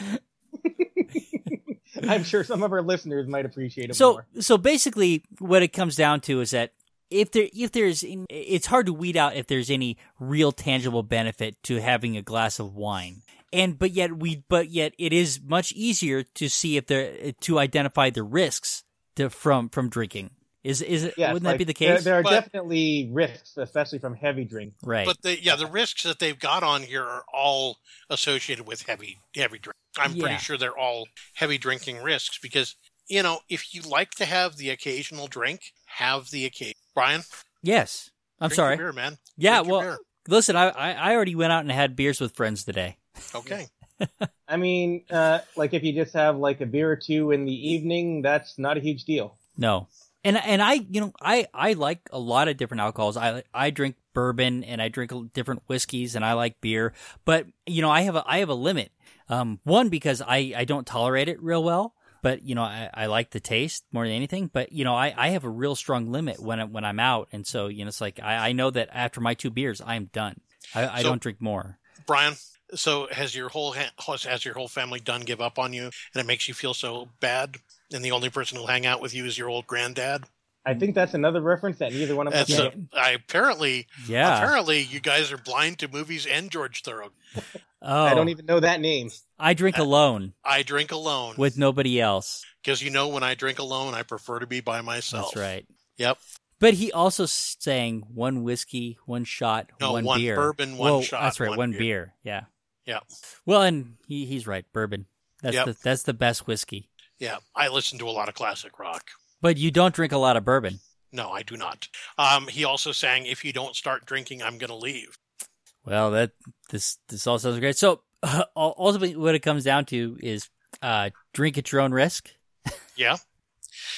I'm sure some of our listeners might appreciate it so more. so basically, what it comes down to is that if there if there's it's hard to weed out if there's any real tangible benefit to having a glass of wine. And but yet we but yet it is much easier to see if there to identify the risks to, from from drinking. Is is it Yes, wouldn't that be the case? there are But- definitely risks, especially from heavy drink. right. But the yeah, the risks that they've got on here are all associated with heavy heavy drink. I'm Yeah. pretty sure they're all heavy drinking risks because you know if you like to have the occasional drink, have the occasion. Brian, yes. I'm drink sorry. your beer, man. Yeah, Drink your well, listen, I, I I already went out and had beers with friends today. okay. I mean, uh, like if you just have like a beer or two in the evening, that's not a huge deal. No. And and I, you know, I I like a lot of different alcohols. I I drink bourbon and I drink different whiskeys and I like beer, but you know, I have a I have a limit. Um one because I I don't tolerate it real well, but you know, I I like the taste more than anything, but you know, I I have a real strong limit when I, when I'm out and so, you know, it's like I I know that after my two beers, I'm done. I I So- don't drink more. Brian, so has your whole ha- has your whole family done give up on you, and it makes you feel so bad? And the only person who'll hang out with you is your old granddad. I think that's another reference that neither one of us That's get. a, I apparently Yeah. apparently you guys are blind to movies and George Thorogood. Oh. I don't even know that name. I drink alone I drink alone with nobody else. because you know when I drink alone, I prefer to be by myself. That's right. Yep. But he also sang one whiskey, one shot, No, one, one beer. bourbon, one Whoa, shot, That's right, one one beer. beer. Yeah. Yeah. Well, and he, he's right, bourbon. That's Yep. the that's the best whiskey. Yeah, I listen to a lot of classic rock. But you don't drink a lot of bourbon. No, I do not. Um, he also sang, "If you don't start drinking, I'm going to leave." Well, that this this all sounds great. So ultimately, what it comes down to is uh, drink at your own risk. Yeah.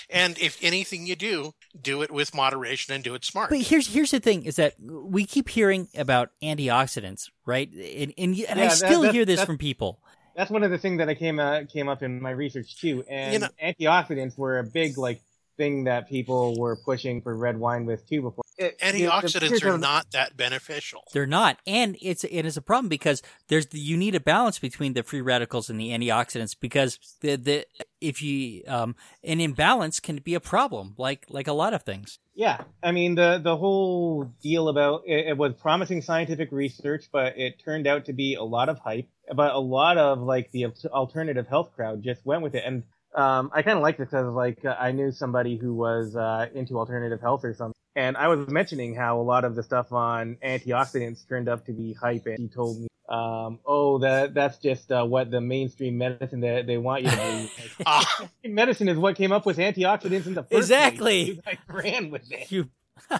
And if anything you do, do it with moderation and do it smart. But here's here's the thing: is that we keep hearing about antioxidants, right? And and, and Yeah, I that- still that- hear this that- from people. That's one of the things that I came uh, came up in my research too. And You know- antioxidants were a big like thing that people were pushing for red wine with too before. It- Antioxidants here's are not that beneficial. They're not, and it's it is a problem because there's the, you need a balance between the free radicals and the antioxidants because the the if you um an imbalance can be a problem like like a lot of things. Yeah, I mean the the whole deal about it, it was promising scientific research, but it turned out to be a lot of hype. But a lot of like the alternative health crowd just went with it, and um, I kind of liked it because like uh, I knew somebody who was uh, into alternative health or something, and I was mentioning how a lot of the stuff on antioxidants turned up to be hype, and he told me, um, "Oh, that that's just uh, what the mainstream medicine that they want you to believe." Like, Ah, medicine is what came up with antioxidants in the first Exactly. place. I ran with it. You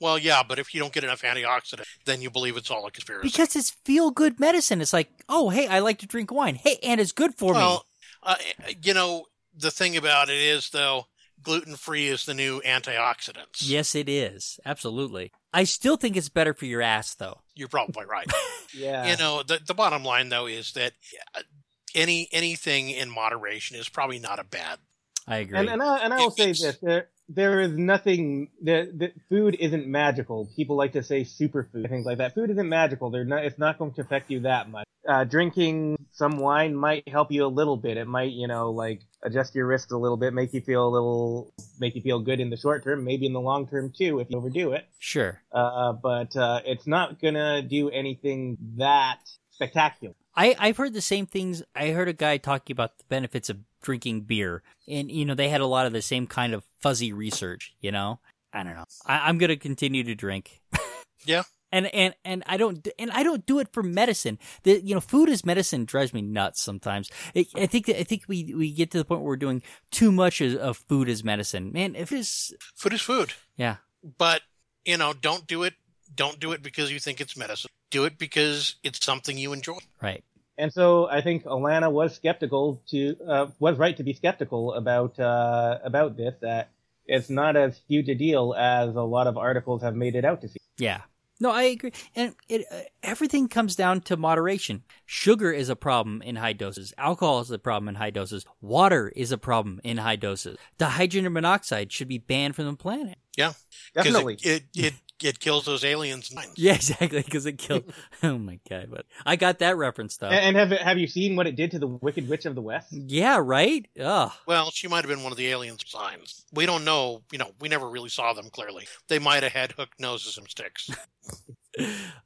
well, yeah, but if you don't get enough antioxidant, then you believe it's all a conspiracy. because it's feel good medicine. It's like oh hey I like to drink wine. Hey and it's good for me. well, uh, you know, the thing about it is, though, gluten free is the new antioxidants. Yes, it is absolutely. I still think it's better for your ass though. You're probably right. Yeah. you know, the, the bottom line, though, is that uh, any anything in moderation is probably not a bad. I agree. and and I, and I will It say this: there there is nothing that that food isn't magical. People like to say superfood things like that. Food isn't magical. They're not. It's not going to affect you that much. Uh, drinking some wine might help you a little bit. It might, you know, like adjust your wrist a little bit, make you feel a little, make you feel good in the short term, maybe in the long term too, if you overdo it. sure. Uh, but uh, it's not gonna do anything that spectacular. I, I've heard the same things. I heard a guy talking about the benefits of drinking beer, and you know they had a lot of the same kind of fuzzy research. You know, I don't know. I, I'm gonna continue to drink. Yeah. And and and I don't and I don't do it for medicine. The you know food is medicine drives me nuts sometimes. I, I think that, I think we we get to the point where we're doing too much of, of food as medicine. Man, if it's Food is food, yeah but you know, don't do it. Don't do it because you think it's medicine. Do it because it's something you enjoy. right. And so I think Alana was skeptical to uh, was right to be skeptical about uh, about this that it's not as huge a deal as a lot of articles have made it out to be. Yeah. No, I agree. And it uh, everything comes down to moderation. Sugar is a problem in high doses. Alcohol is a problem in high doses. Water is a problem in high doses. Dihydrogen monoxide should be banned from the planet. Yeah, Definitely. it, it it it kills those aliens' Yeah, exactly, because it killed. oh my god! But I got that reference though. And, and have have you seen what it did to the Wicked Witch of the West? yeah, right. Ugh. Well, she might have been one of the aliens' signs. We don't know. You know, we never really saw them clearly. They might have had hooked noses and sticks.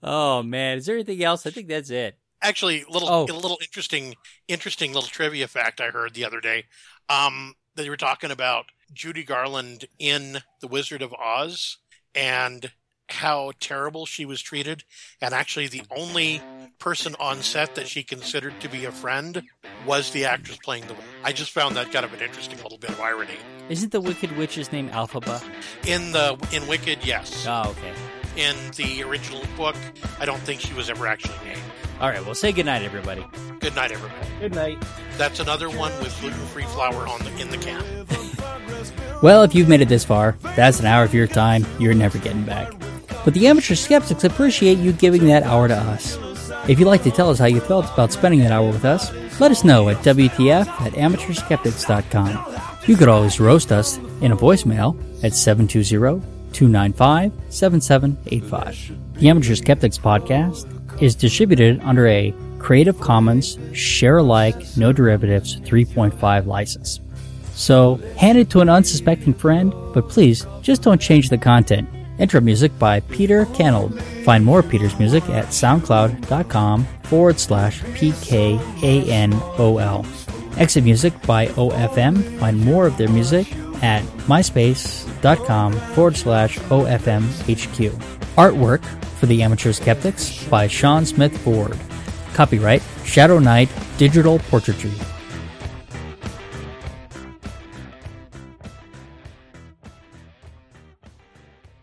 Oh man, is there anything else? I think that's it. Actually, little Oh. a little interesting, interesting little trivia fact I heard the other day. Um, they were talking about Judy Garland in The Wizard of Oz and how terrible she was treated, and actually the only person on set that she considered to be a friend was the actress playing the. I just found that kind of an interesting little bit of irony. Isn't the Wicked Witch's name Elphaba? In the in Wicked, yes. Oh, okay. In the original book, I don't think she was ever actually named. All right. Well, say goodnight, everybody. Good night, everybody. Good night. That's another one with gluten-free flour on the in the can. Well, if you've made it this far, that's an hour of your time you're never getting back. But the amateur skeptics appreciate you giving that hour to us. If you'd like to tell us how you felt about spending that hour with us, let us know at WTF at amateurskeptics.com. You could always roast us in a voicemail at 720-295-7785. The Amateur Skeptics podcast is distributed under a Creative Commons Share Alike No Derivatives 3.5 license. So hand it to an unsuspecting friend, but please just don't change the content. Intro music by Peter Canold. Find more Peter's music at soundcloud.com forward slash PKANOL. Exit music by OFM. Find more of their music at myspace.com forward slash OFMHQ. Artwork for the Amateur Skeptics by Sean Smith Ford. Copyright Shadow Knight Digital Portraiture.